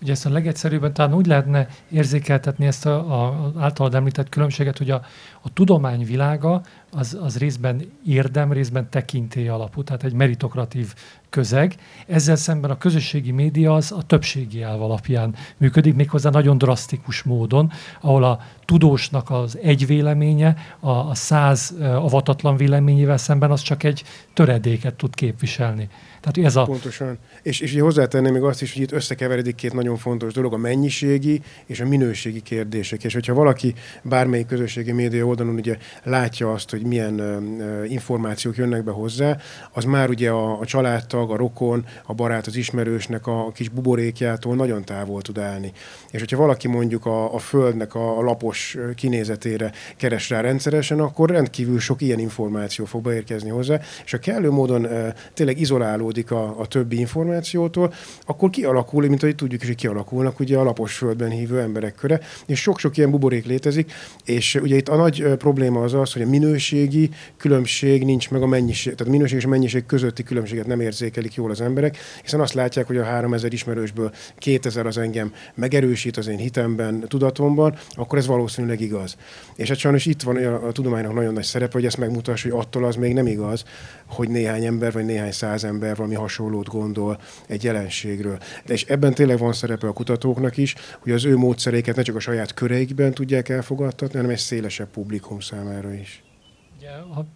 Ugye ezt a legegyszerűbben talán úgy lehetne érzékeltetni ezt a, általad említett különbséget, hogy a, a tudomány világa az, az részben érdem, részben tekintély alapú, tehát egy meritokratív közeg. Ezzel szemben a közösségi média az a többségi elv alapján működik, méghozzá nagyon drasztikus módon, ahol a tudósnak az egy véleménye a, a száz avatatlan véleményével szemben az csak egy töredéket tud képviselni. Tehát ez a... Pontosan. És, és hozzátenném még azt is, hogy itt összekeveredik két nagyon fontos dolog, a mennyiségi és a minőségi kérdések. És hogyha valaki bármelyik közösségi média oldalon ugye látja azt, hogy milyen uh, információk jönnek be hozzá, az már ugye a, a családtag, a rokon, a barát, az ismerősnek a, a kis buborékjától nagyon távol tud állni. És hogyha valaki mondjuk a, a földnek a, a lapos kinézetére keres rá rendszeresen, akkor rendkívül sok ilyen információ fog beérkezni hozzá, és a kellő módon uh, tényleg izoláló eltávolodik a, a többi információtól, akkor kialakul, mint ahogy tudjuk is, hogy kialakulnak ugye a lapos földben hívő emberek köre, és sok-sok ilyen buborék létezik, és ugye itt a nagy probléma az az, hogy a minőségi különbség nincs meg a mennyiség, tehát minőség és mennyiség közötti különbséget nem érzékelik jól az emberek, hiszen azt látják, hogy a 3000 ismerősből 2000 az engem megerősít az én hitemben, tudatomban, akkor ez valószínűleg igaz. És hát sajnos itt van a, a tudománynak nagyon nagy szerepe, hogy ezt megmutassa, hogy attól az még nem igaz, hogy néhány ember vagy néhány száz ember valami hasonlót gondol egy jelenségről. De és ebben tényleg van szerepe a kutatóknak is, hogy az ő módszeréket ne csak a saját köreikben tudják elfogadtatni, hanem egy szélesebb publikum számára is.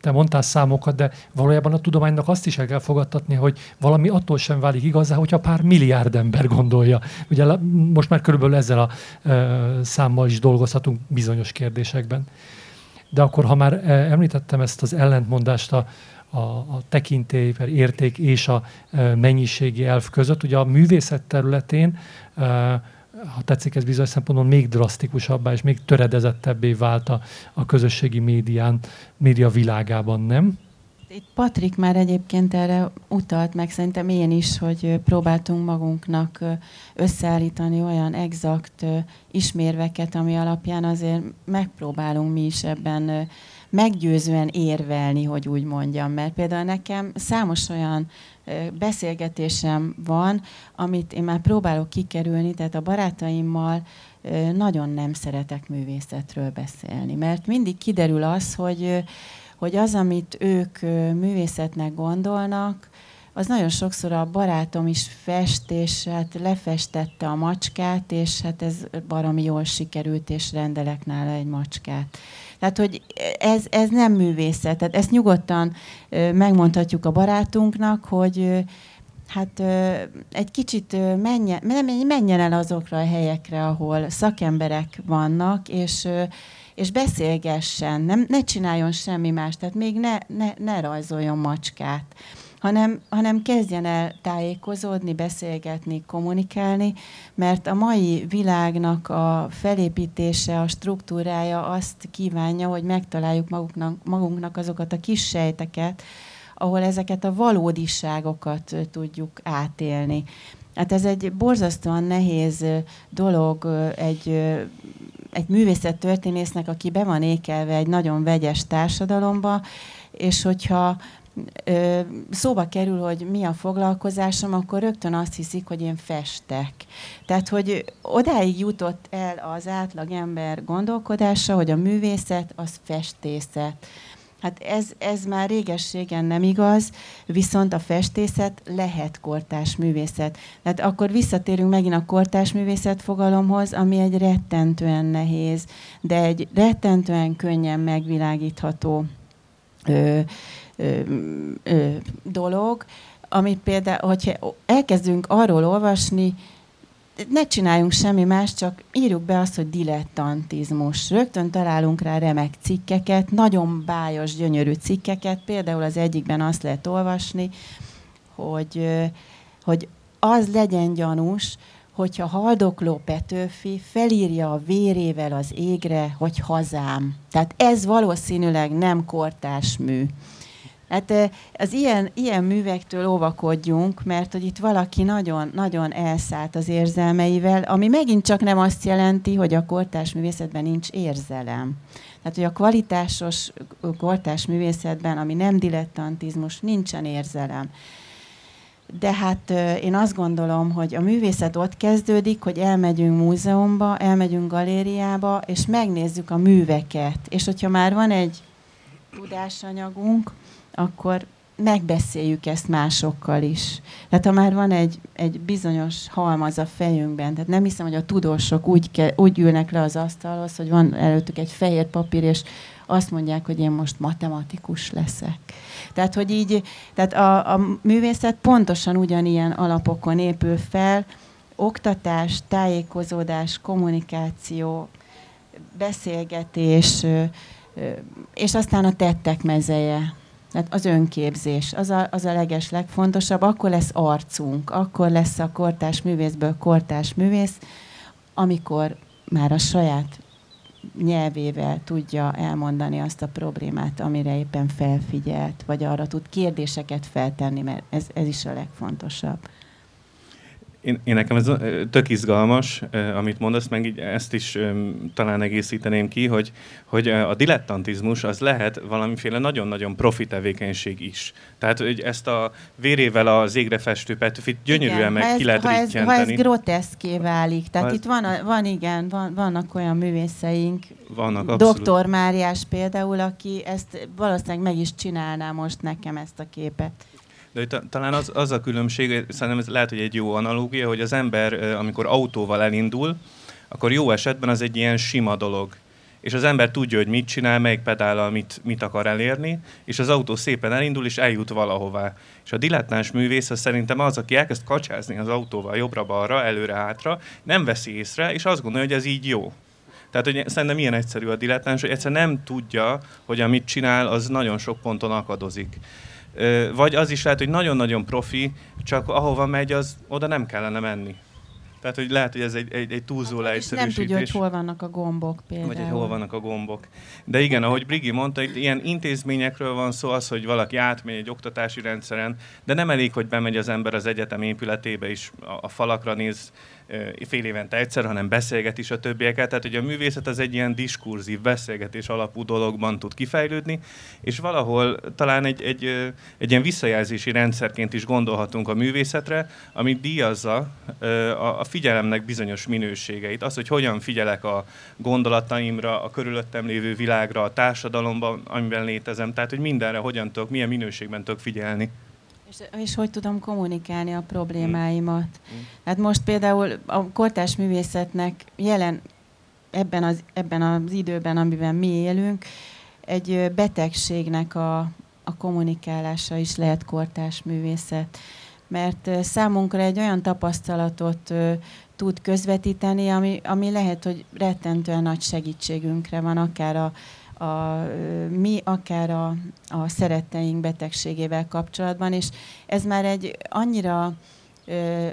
Te mondtál számokat, de valójában a tudománynak azt is el kell fogadtatni, hogy valami attól sem válik igazá, hogyha pár milliárd ember gondolja. Ugye most már körülbelül ezzel a számmal is dolgozhatunk bizonyos kérdésekben. De akkor, ha már említettem ezt az ellentmondást a, a, a tekintély, érték és a mennyiségi elv között. Ugye a művészet területén, ha tetszik, ez bizonyos szempontból még drasztikusabbá és még töredezettebbé vált a, a közösségi médián, média világában, nem? Itt Patrik már egyébként erre utalt, meg szerintem én is, hogy próbáltunk magunknak összeállítani olyan exakt ismérveket, ami alapján azért megpróbálunk mi is ebben meggyőzően érvelni, hogy úgy mondjam. Mert például nekem számos olyan beszélgetésem van, amit én már próbálok kikerülni, tehát a barátaimmal nagyon nem szeretek művészetről beszélni, mert mindig kiderül az, hogy, hogy az, amit ők művészetnek gondolnak, az nagyon sokszor a barátom is fest, és hát lefestette a macskát, és hát ez baromi jól sikerült, és rendelek nála egy macskát. Tehát, hogy ez, ez nem művészet. Tehát ezt nyugodtan megmondhatjuk a barátunknak, hogy hát egy kicsit menjen, menjen el azokra a helyekre, ahol szakemberek vannak, és, és beszélgessen, nem, ne csináljon semmi más, tehát még ne, ne, ne rajzoljon macskát hanem, hanem kezdjen el tájékozódni, beszélgetni, kommunikálni, mert a mai világnak a felépítése, a struktúrája azt kívánja, hogy megtaláljuk maguknak, magunknak azokat a kis sejteket, ahol ezeket a valódiságokat tudjuk átélni. Hát ez egy borzasztóan nehéz dolog egy, egy művészettörténésznek, aki be van ékelve egy nagyon vegyes társadalomba, és hogyha szóba kerül, hogy mi a foglalkozásom, akkor rögtön azt hiszik, hogy én festek. Tehát, hogy odáig jutott el az átlag ember gondolkodása, hogy a művészet az festészet. Hát ez, ez már régességen nem igaz, viszont a festészet lehet kortás művészet. Tehát akkor visszatérünk megint a kortás művészet fogalomhoz, ami egy rettentően nehéz, de egy rettentően könnyen megvilágítható ö, ö, ö, dolog, amit például, hogyha elkezdünk arról olvasni, ne csináljunk semmi más, csak írjuk be azt, hogy dilettantizmus. Rögtön találunk rá remek cikkeket, nagyon bájos, gyönyörű cikkeket. Például az egyikben azt lehet olvasni, hogy, hogy az legyen gyanús, hogyha haldokló Petőfi felírja a vérével az égre, hogy hazám. Tehát ez valószínűleg nem kortás mű. Hát az ilyen, ilyen művektől óvakodjunk, mert hogy itt valaki nagyon, nagyon elszállt az érzelmeivel, ami megint csak nem azt jelenti, hogy a kortás művészetben nincs érzelem. Tehát, hogy a kvalitásos kortás művészetben, ami nem dilettantizmus, nincsen érzelem. De hát én azt gondolom, hogy a művészet ott kezdődik, hogy elmegyünk múzeumba, elmegyünk galériába, és megnézzük a műveket. És hogyha már van egy tudásanyagunk, akkor megbeszéljük ezt másokkal is. Tehát ha már van egy, egy bizonyos halmaz a fejünkben, tehát nem hiszem, hogy a tudósok úgy, ke, úgy ülnek le az asztalhoz, hogy van előttük egy fehér papír, és azt mondják, hogy én most matematikus leszek. Tehát, hogy így, tehát a, a művészet pontosan ugyanilyen alapokon épül fel, oktatás, tájékozódás, kommunikáció, beszélgetés, és aztán a tettek mezeje. Tehát az önképzés, az a, az a leges legfontosabb, akkor lesz arcunk, akkor lesz a kortás művészből kortás művész, amikor már a saját nyelvével tudja elmondani azt a problémát, amire éppen felfigyelt, vagy arra tud kérdéseket feltenni, mert ez, ez is a legfontosabb. Én, én nekem ez tök izgalmas, amit mondasz, meg így ezt is talán egészíteném ki, hogy, hogy a dilettantizmus az lehet valamiféle nagyon-nagyon profi tevékenység is. Tehát, hogy ezt a vérével az égre festő Petőfit gyönyörűen igen, meg ez, ki lehet ha ez, ha ez groteszké válik. Tehát ez, itt van, van igen, van, vannak olyan művészeink, vannak, abszolút. Doktor Máriás például, aki ezt valószínűleg meg is csinálná most nekem ezt a képet. De talán az, az a különbség, szerintem ez lehet, hogy egy jó analógia, hogy az ember, amikor autóval elindul, akkor jó esetben az egy ilyen sima dolog. És az ember tudja, hogy mit csinál, melyik pedállal mit, mit akar elérni, és az autó szépen elindul, és eljut valahová. És a dilettáns művész az szerintem az, aki elkezd kacsázni az autóval jobbra-balra, előre-hátra, nem veszi észre, és azt gondolja, hogy ez így jó. Tehát hogy szerintem ilyen egyszerű a dilettáns, hogy egyszer nem tudja, hogy amit csinál, az nagyon sok ponton akadozik. Vagy az is lehet, hogy nagyon-nagyon profi, csak ahova megy, az oda nem kellene menni. Tehát, hogy lehet, hogy ez egy, egy, egy túlzó hát, leegyszerűsítés. Nem tudja, hogy hol vannak a gombok például. Vagy hogy hol vannak a gombok. De igen, ahogy Brigi mondta, itt ilyen intézményekről van szó, az, hogy valaki átmegy egy oktatási rendszeren, de nem elég, hogy bemegy az ember az egyetem épületébe is, a, a falakra néz, fél évente egyszer, hanem beszélget is a többieket. Tehát, hogy a művészet az egy ilyen diskurzív, beszélgetés alapú dologban tud kifejlődni, és valahol talán egy, egy, egy ilyen visszajelzési rendszerként is gondolhatunk a művészetre, ami díjazza a, figyelemnek bizonyos minőségeit. Az, hogy hogyan figyelek a gondolataimra, a körülöttem lévő világra, a társadalomban, amiben létezem. Tehát, hogy mindenre hogyan tudok, milyen minőségben tudok figyelni. És, és hogy tudom kommunikálni a problémáimat. Mm. Hát most például a kortás művészetnek jelen ebben az, ebben az időben, amiben mi élünk, egy betegségnek a, a kommunikálása is lehet kortás művészet. Mert számunkra egy olyan tapasztalatot tud közvetíteni, ami, ami lehet, hogy rettentően nagy segítségünkre van, akár a, a, mi, akár a, a szeretteink betegségével kapcsolatban, és ez már egy annyira ö,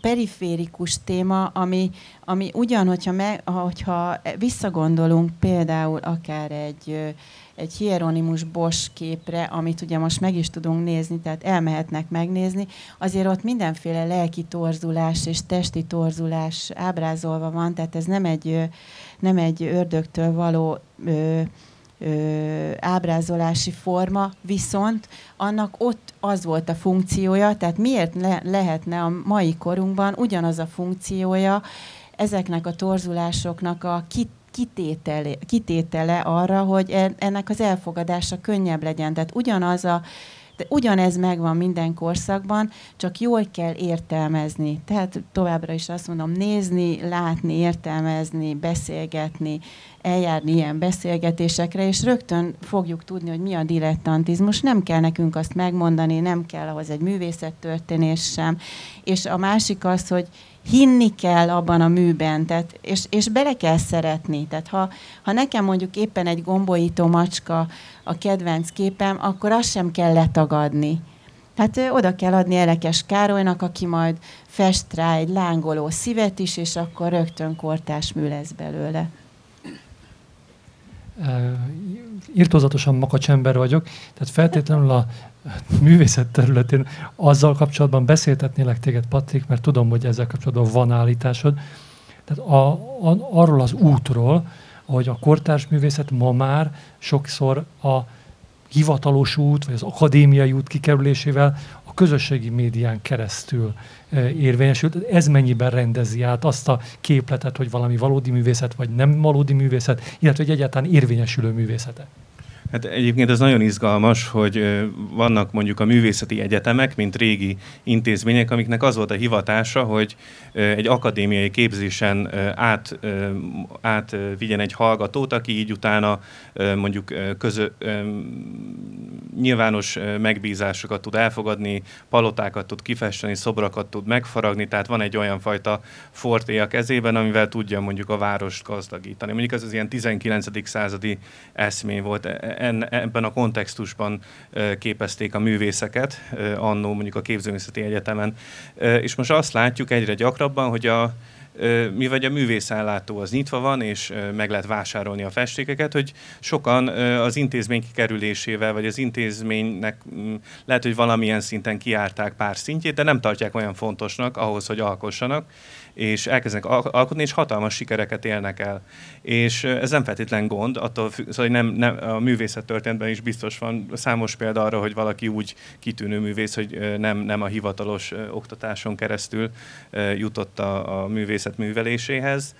periférikus téma, ami, ami ugyan, hogyha, me, hogyha visszagondolunk például akár egy, egy Hieronymus Bosch képre, amit ugye most meg is tudunk nézni, tehát elmehetnek megnézni, azért ott mindenféle lelki torzulás és testi torzulás ábrázolva van, tehát ez nem egy, nem egy ördögtől való ö, ö, ábrázolási forma, viszont annak ott az volt a funkciója, tehát miért le, lehetne a mai korunkban ugyanaz a funkciója ezeknek a torzulásoknak a kit kitétele, kitétele arra, hogy ennek az elfogadása könnyebb legyen. Tehát ugyanaz a de ugyanez megvan minden korszakban, csak jól kell értelmezni. Tehát továbbra is azt mondom, nézni, látni, értelmezni, beszélgetni, eljárni ilyen beszélgetésekre, és rögtön fogjuk tudni, hogy mi a dilettantizmus. Nem kell nekünk azt megmondani, nem kell ahhoz egy művészettörténés sem. És a másik az, hogy hinni kell abban a műben, tehát, és, és bele kell szeretni. Tehát ha, ha nekem mondjuk éppen egy gombolító macska a kedvenc képem, akkor azt sem kell letagadni. Hát oda kell adni Elekes Károlynak, aki majd fest rá egy lángoló szívet is, és akkor rögtön kortás mű lesz belőle. Írtózatosan makacs ember vagyok, tehát feltétlenül a művészet területén azzal kapcsolatban beszéltetnélek téged, Patrik, mert tudom, hogy ezzel kapcsolatban van állításod. Tehát a, a, arról az útról, hogy a kortárs művészet ma már sokszor a hivatalos út, vagy az akadémiai út kikerülésével közösségi médián keresztül érvényesült. Ez mennyiben rendezi át azt a képletet, hogy valami valódi művészet, vagy nem valódi művészet, illetve hogy egyáltalán érvényesülő művészete? Hát egyébként ez nagyon izgalmas, hogy vannak mondjuk a művészeti egyetemek, mint régi intézmények, amiknek az volt a hivatása, hogy egy akadémiai képzésen át, át vigyen egy hallgatót, aki így utána mondjuk közö, nyilvános megbízásokat tud elfogadni, palotákat tud kifesteni, szobrakat tud megfaragni, tehát van egy olyan fajta forté a kezében, amivel tudja mondjuk a várost gazdagítani. Mondjuk ez az ilyen 19. századi eszmény volt e, en, ebben a kontextusban képezték a művészeket, annó mondjuk a képzőművészeti egyetemen. És most azt látjuk egyre gyakrabban, hogy a, mi vagy a művészellátó az nyitva van, és meg lehet vásárolni a festékeket, hogy sokan az intézmény kikerülésével, vagy az intézménynek mm, lehet, hogy valamilyen szinten kiárták pár szintjét, de nem tartják olyan fontosnak ahhoz, hogy alkossanak, és elkezdenek alkotni, és hatalmas sikereket élnek el. És ez nem feltétlen gond, attól függ, szóval nem, nem, a művészet történetben is biztos van számos példa arra, hogy valaki úgy kitűnő művész, hogy nem, nem a hivatalos oktatáson keresztül jutott a, a művészet műveléséhez.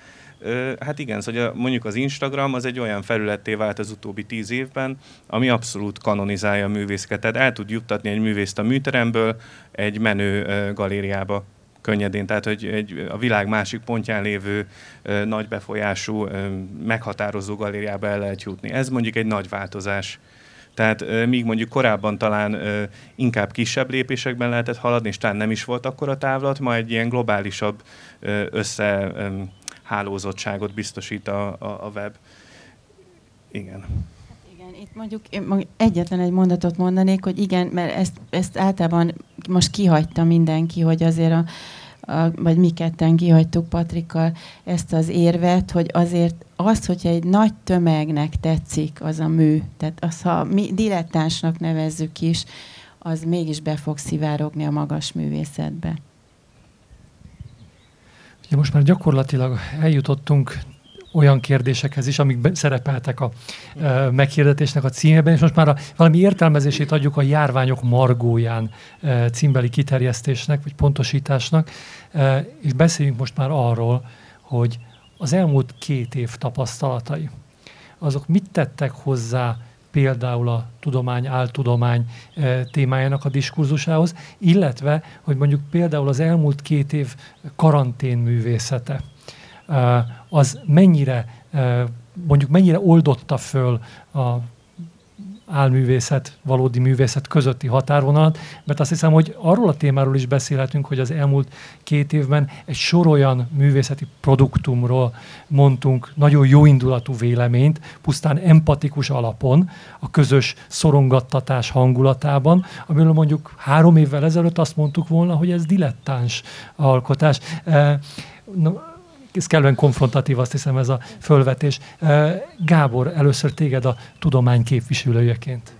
Hát igen, szóval mondjuk az Instagram az egy olyan felületté vált az utóbbi tíz évben, ami abszolút kanonizálja a művészeket. Tehát el tud juttatni egy művészt a műteremből egy menő galériába könnyedén, tehát hogy egy, a világ másik pontján lévő nagy befolyású, meghatározó galériába el lehet jutni. Ez mondjuk egy nagy változás. Tehát míg mondjuk korábban talán inkább kisebb lépésekben lehetett haladni, és talán nem is volt akkor a távlat, ma egy ilyen globálisabb összehálózottságot biztosít a, a, a web. Igen itt mondjuk én egyetlen egy mondatot mondanék, hogy igen, mert ezt, ezt általában most kihagyta mindenki, hogy azért a, a, vagy mi ketten kihagytuk Patrikkal ezt az érvet, hogy azért az, hogyha egy nagy tömegnek tetszik az a mű, tehát az, ha mi dilettánsnak nevezzük is, az mégis be fog szivárogni a magas művészetbe. Ugye most már gyakorlatilag eljutottunk olyan kérdésekhez is, amik szerepeltek a e, meghirdetésnek a címében, és most már a, valami értelmezését adjuk a járványok margóján e, címbeli kiterjesztésnek, vagy pontosításnak, e, és beszéljünk most már arról, hogy az elmúlt két év tapasztalatai, azok mit tettek hozzá például a tudomány, áltudomány témájának a diskurzusához, illetve, hogy mondjuk például az elmúlt két év karantén művészete, az mennyire, mondjuk mennyire oldotta föl a álművészet, valódi művészet közötti határvonalat, mert azt hiszem, hogy arról a témáról is beszélhetünk, hogy az elmúlt két évben egy sor olyan művészeti produktumról mondtunk nagyon jó indulatú véleményt, pusztán empatikus alapon, a közös szorongattatás hangulatában, amiről mondjuk három évvel ezelőtt azt mondtuk volna, hogy ez dilettáns alkotás. Ez kellően konfrontatív, azt hiszem ez a fölvetés. Gábor, először téged a tudomány képviselőjeként.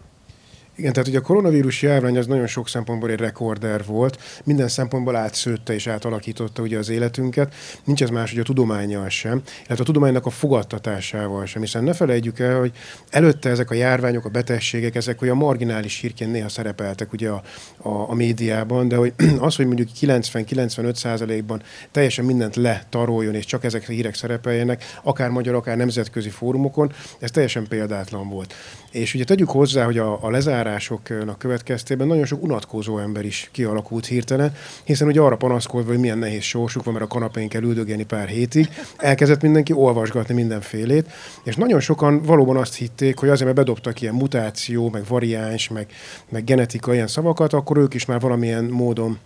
Igen, tehát ugye a koronavírus járvány az nagyon sok szempontból egy rekorder volt, minden szempontból átszőtte és átalakította ugye az életünket. Nincs ez más, hogy a tudományjal sem, illetve a tudománynak a fogadtatásával sem, hiszen ne felejtjük el, hogy előtte ezek a járványok, a betegségek, ezek olyan marginális hírként néha szerepeltek ugye a, a, a médiában, de hogy az, hogy mondjuk 90-95 százalékban teljesen mindent letaroljon, és csak ezek a hírek szerepeljenek, akár magyar, akár nemzetközi fórumokon, ez teljesen példátlan volt. És ugye tegyük hozzá, hogy a, a lezárásoknak következtében nagyon sok unatkozó ember is kialakult hirtelen, hiszen ugye arra panaszkodva, hogy milyen nehéz sorsuk van, mert a kanapén kell üldögélni pár hétig, elkezdett mindenki olvasgatni mindenfélét, és nagyon sokan valóban azt hitték, hogy azért, mert bedobtak ilyen mutáció, meg variáns, meg, meg genetika, ilyen szavakat, akkor ők is már valamilyen módon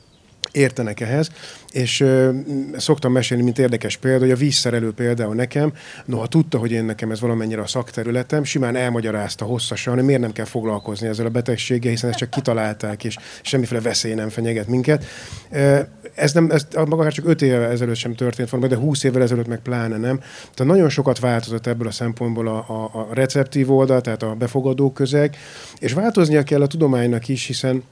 értenek ehhez, és ö, szoktam mesélni, mint érdekes példa, hogy a vízszerelő például nekem, noha tudta, hogy én nekem ez valamennyire a szakterületem, simán elmagyarázta hosszasan, hogy miért nem kell foglalkozni ezzel a betegséggel, hiszen ezt csak kitalálták, és semmiféle veszély nem fenyeget minket. Ez, nem, ez maga csak öt évvel ezelőtt sem történt volna, de húsz évvel ezelőtt meg pláne nem. Tehát nagyon sokat változott ebből a szempontból a, a, a receptív oldal, tehát a befogadó közeg, és változnia kell a tudománynak is, hiszen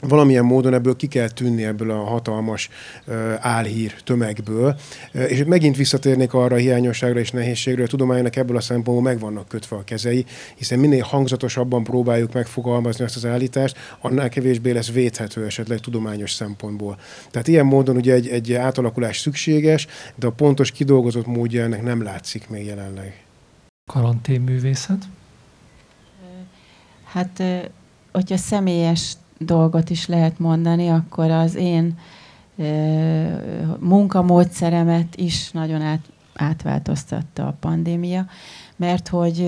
valamilyen módon ebből ki kell tűnni ebből a hatalmas uh, álhír tömegből. Uh, és megint visszatérnék arra a hiányosságra és nehézségre, hogy a tudománynak ebből a szempontból meg vannak kötve a kezei, hiszen minél hangzatosabban próbáljuk megfogalmazni azt az állítást, annál kevésbé lesz védhető esetleg tudományos szempontból. Tehát ilyen módon ugye egy, egy átalakulás szükséges, de a pontos kidolgozott módja ennek nem látszik még jelenleg. Karanténművészet? Hát, hogyha személyes dolgot is lehet mondani, akkor az én munkamódszeremet is nagyon át, átváltoztatta a pandémia, mert hogy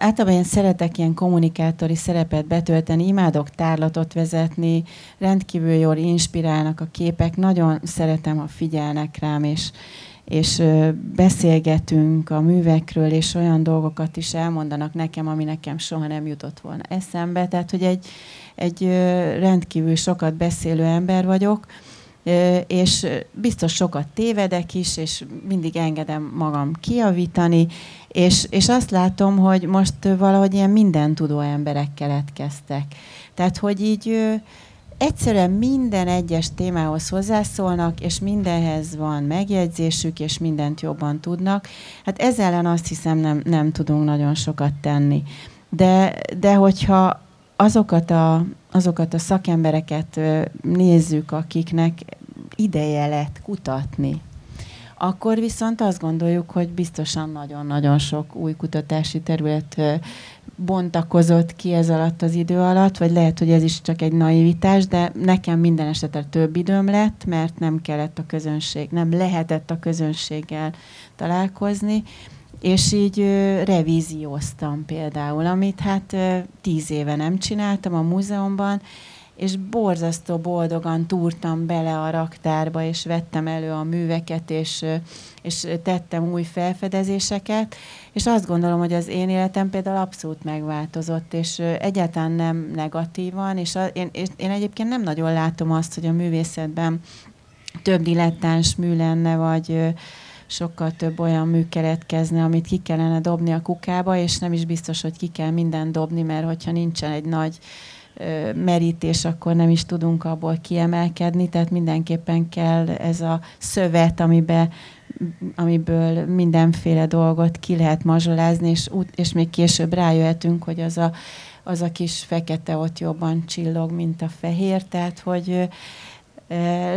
általában én szeretek ilyen kommunikátori szerepet betölteni, imádok tárlatot vezetni, rendkívül jól inspirálnak a képek, nagyon szeretem, ha figyelnek rám, és, és beszélgetünk a művekről, és olyan dolgokat is elmondanak nekem, ami nekem soha nem jutott volna eszembe. Tehát, hogy egy, egy rendkívül sokat beszélő ember vagyok, és biztos sokat tévedek is, és mindig engedem magam kiavítani, és, és azt látom, hogy most valahogy ilyen minden tudó emberek keletkeztek. Tehát, hogy így egyszerűen minden egyes témához hozzászólnak, és mindenhez van megjegyzésük, és mindent jobban tudnak. Hát ezzel ellen azt hiszem nem, nem tudunk nagyon sokat tenni. De, de hogyha azokat a, azokat a szakembereket nézzük, akiknek ideje lett kutatni, akkor viszont azt gondoljuk, hogy biztosan nagyon-nagyon sok új kutatási terület bontakozott ki ez alatt az idő alatt, vagy lehet, hogy ez is csak egy naivitás, de nekem minden esetre több időm lett, mert nem kellett a közönség, nem lehetett a közönséggel találkozni, és így ö, revízióztam például, amit hát ö, tíz éve nem csináltam a múzeumban, és borzasztó boldogan túrtam bele a raktárba, és vettem elő a műveket, és, és tettem új felfedezéseket, és azt gondolom, hogy az én életem például abszolút megváltozott, és egyáltalán nem negatívan, és a, én, én egyébként nem nagyon látom azt, hogy a művészetben több dilettáns mű lenne, vagy sokkal több olyan mű keletkezne, amit ki kellene dobni a kukába, és nem is biztos, hogy ki kell minden dobni, mert hogyha nincsen egy nagy merítés, akkor nem is tudunk abból kiemelkedni, tehát mindenképpen kell ez a szövet, amiben amiből mindenféle dolgot ki lehet mazsolázni, és, és még később rájöhetünk, hogy az a, az a kis fekete ott jobban csillog, mint a fehér, tehát hogy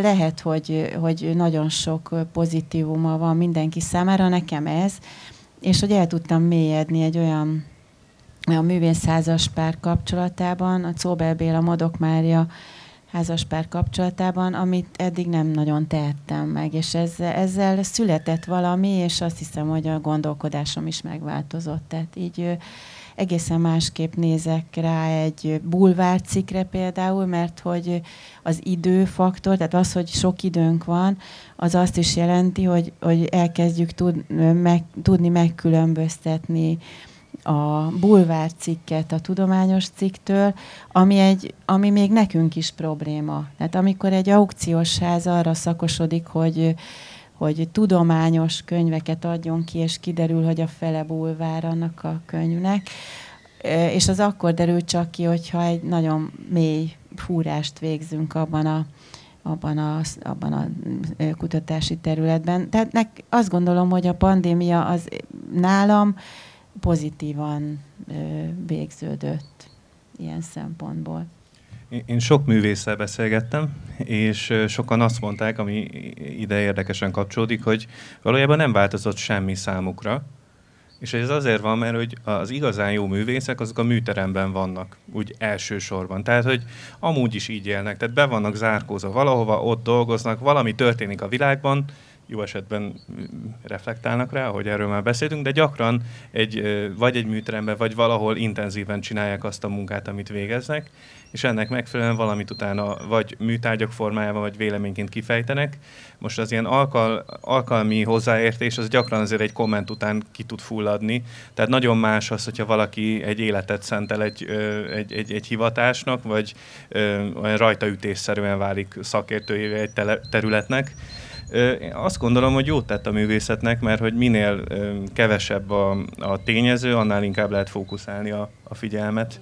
lehet, hogy, hogy nagyon sok pozitívuma van mindenki számára, nekem ez, és hogy el tudtam mélyedni egy olyan a művész házas pár kapcsolatában, a Czóbel Béla Modok Mária házaspár kapcsolatában, amit eddig nem nagyon tehettem meg, és ezzel, ezzel született valami, és azt hiszem, hogy a gondolkodásom is megváltozott. Tehát így egészen másképp nézek rá egy bulvárcikre például, mert hogy az időfaktor, tehát az, hogy sok időnk van, az azt is jelenti, hogy, hogy elkezdjük tud, meg, tudni megkülönböztetni a bulvár cikket a tudományos cikktől, ami, egy, ami még nekünk is probléma. Tehát amikor egy aukciós ház arra szakosodik, hogy, hogy tudományos könyveket adjon ki, és kiderül, hogy a fele bulvár annak a könyvnek, és az akkor derül csak ki, hogyha egy nagyon mély fúrást végzünk abban a, abban a, abban a kutatási területben. Tehát nek, azt gondolom, hogy a pandémia az nálam pozitívan végződött ilyen szempontból. Én sok művésszel beszélgettem, és sokan azt mondták, ami ide érdekesen kapcsolódik, hogy valójában nem változott semmi számukra, és ez azért van, mert hogy az igazán jó művészek azok a műteremben vannak, úgy elsősorban. Tehát, hogy amúgy is így élnek, tehát be vannak zárkózva valahova, ott dolgoznak, valami történik a világban, jó esetben reflektálnak rá, hogy erről már beszéltünk, de gyakran egy, vagy egy műteremben, vagy valahol intenzíven csinálják azt a munkát, amit végeznek, és ennek megfelelően valamit utána vagy műtárgyak formájában, vagy véleményként kifejtenek. Most az ilyen alkal, alkalmi hozzáértés az gyakran azért egy komment után ki tud fulladni. Tehát nagyon más az, hogyha valaki egy életet szentel egy, egy, egy, egy hivatásnak, vagy olyan rajtaütésszerűen válik szakértőjével egy területnek. Én azt gondolom, hogy jót tett a művészetnek, mert hogy minél kevesebb a, a tényező, annál inkább lehet fókuszálni a, a figyelmet.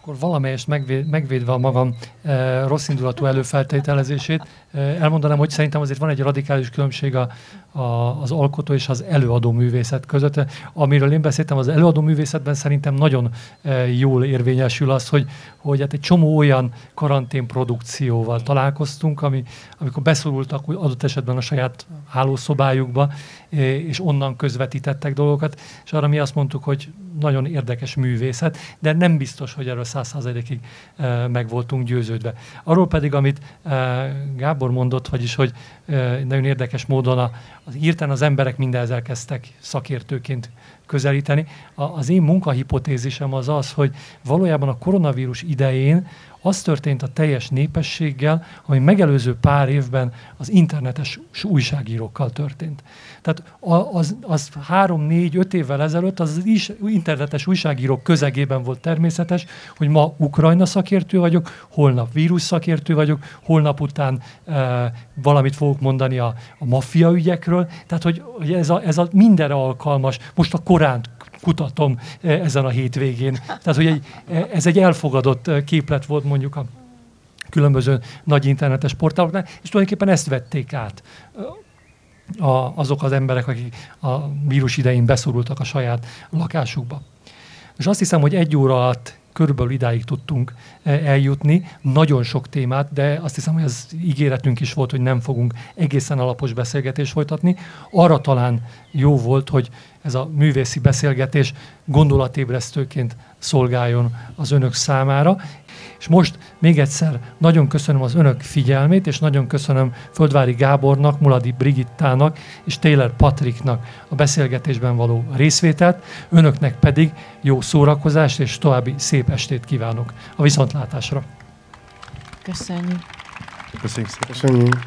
Akkor valamelyest megvéd, megvédve a magam e, rossz indulatú előfeltételezését, elmondanám, hogy szerintem azért van egy radikális különbség a, a, az alkotó és az előadó művészet között. Amiről én beszéltem, az előadó művészetben szerintem nagyon e, jól érvényesül az, hogy, hogy hát egy csomó olyan karanténprodukcióval találkoztunk, ami, amikor beszorultak adott esetben a saját hálószobájukba, e, és onnan közvetítettek dolgokat, és arra mi azt mondtuk, hogy nagyon érdekes művészet, de nem biztos, hogy erről száz százalékig e, meg voltunk győződve. Arról pedig, amit e, Gábor mondott, vagyis, hogy nagyon érdekes módon a, az írtán az emberek mindez elkezdtek szakértőként közelíteni. A, az én munkahipotézisem az az, hogy valójában a koronavírus idején az történt a teljes népességgel, ami megelőző pár évben az internetes újságírókkal történt. Tehát az, az három, négy, öt évvel ezelőtt az, is internetes újságírók közegében volt természetes, hogy ma Ukrajna szakértő vagyok, holnap vírus szakértő vagyok, holnap után e, valamit fogok mondani a, a maffia ügyekről. Tehát, hogy, hogy ez, a, ez a mindenre alkalmas. Most a Koránt kutatom e, ezen a hétvégén. Tehát, hogy egy, e, ez egy elfogadott e, képlet volt mondjuk a különböző nagy internetes portáloknál, és tulajdonképpen ezt vették át a, azok az emberek, akik a vírus idején beszorultak a saját lakásukba. És azt hiszem, hogy egy óra alatt körülbelül idáig tudtunk eljutni, nagyon sok témát, de azt hiszem, hogy az ígéretünk is volt, hogy nem fogunk egészen alapos beszélgetést folytatni. Arra talán jó volt, hogy ez a művészi beszélgetés gondolatébresztőként szolgáljon az önök számára. És most még egyszer nagyon köszönöm az önök figyelmét, és nagyon köszönöm Földvári Gábornak, Muladi Brigittának és Taylor Patricknak a beszélgetésben való részvételt. Önöknek pedig jó szórakozást és további szép estét kívánok. A viszontlátásra! Köszönjük! Köszönjük szépen! Köszönjük!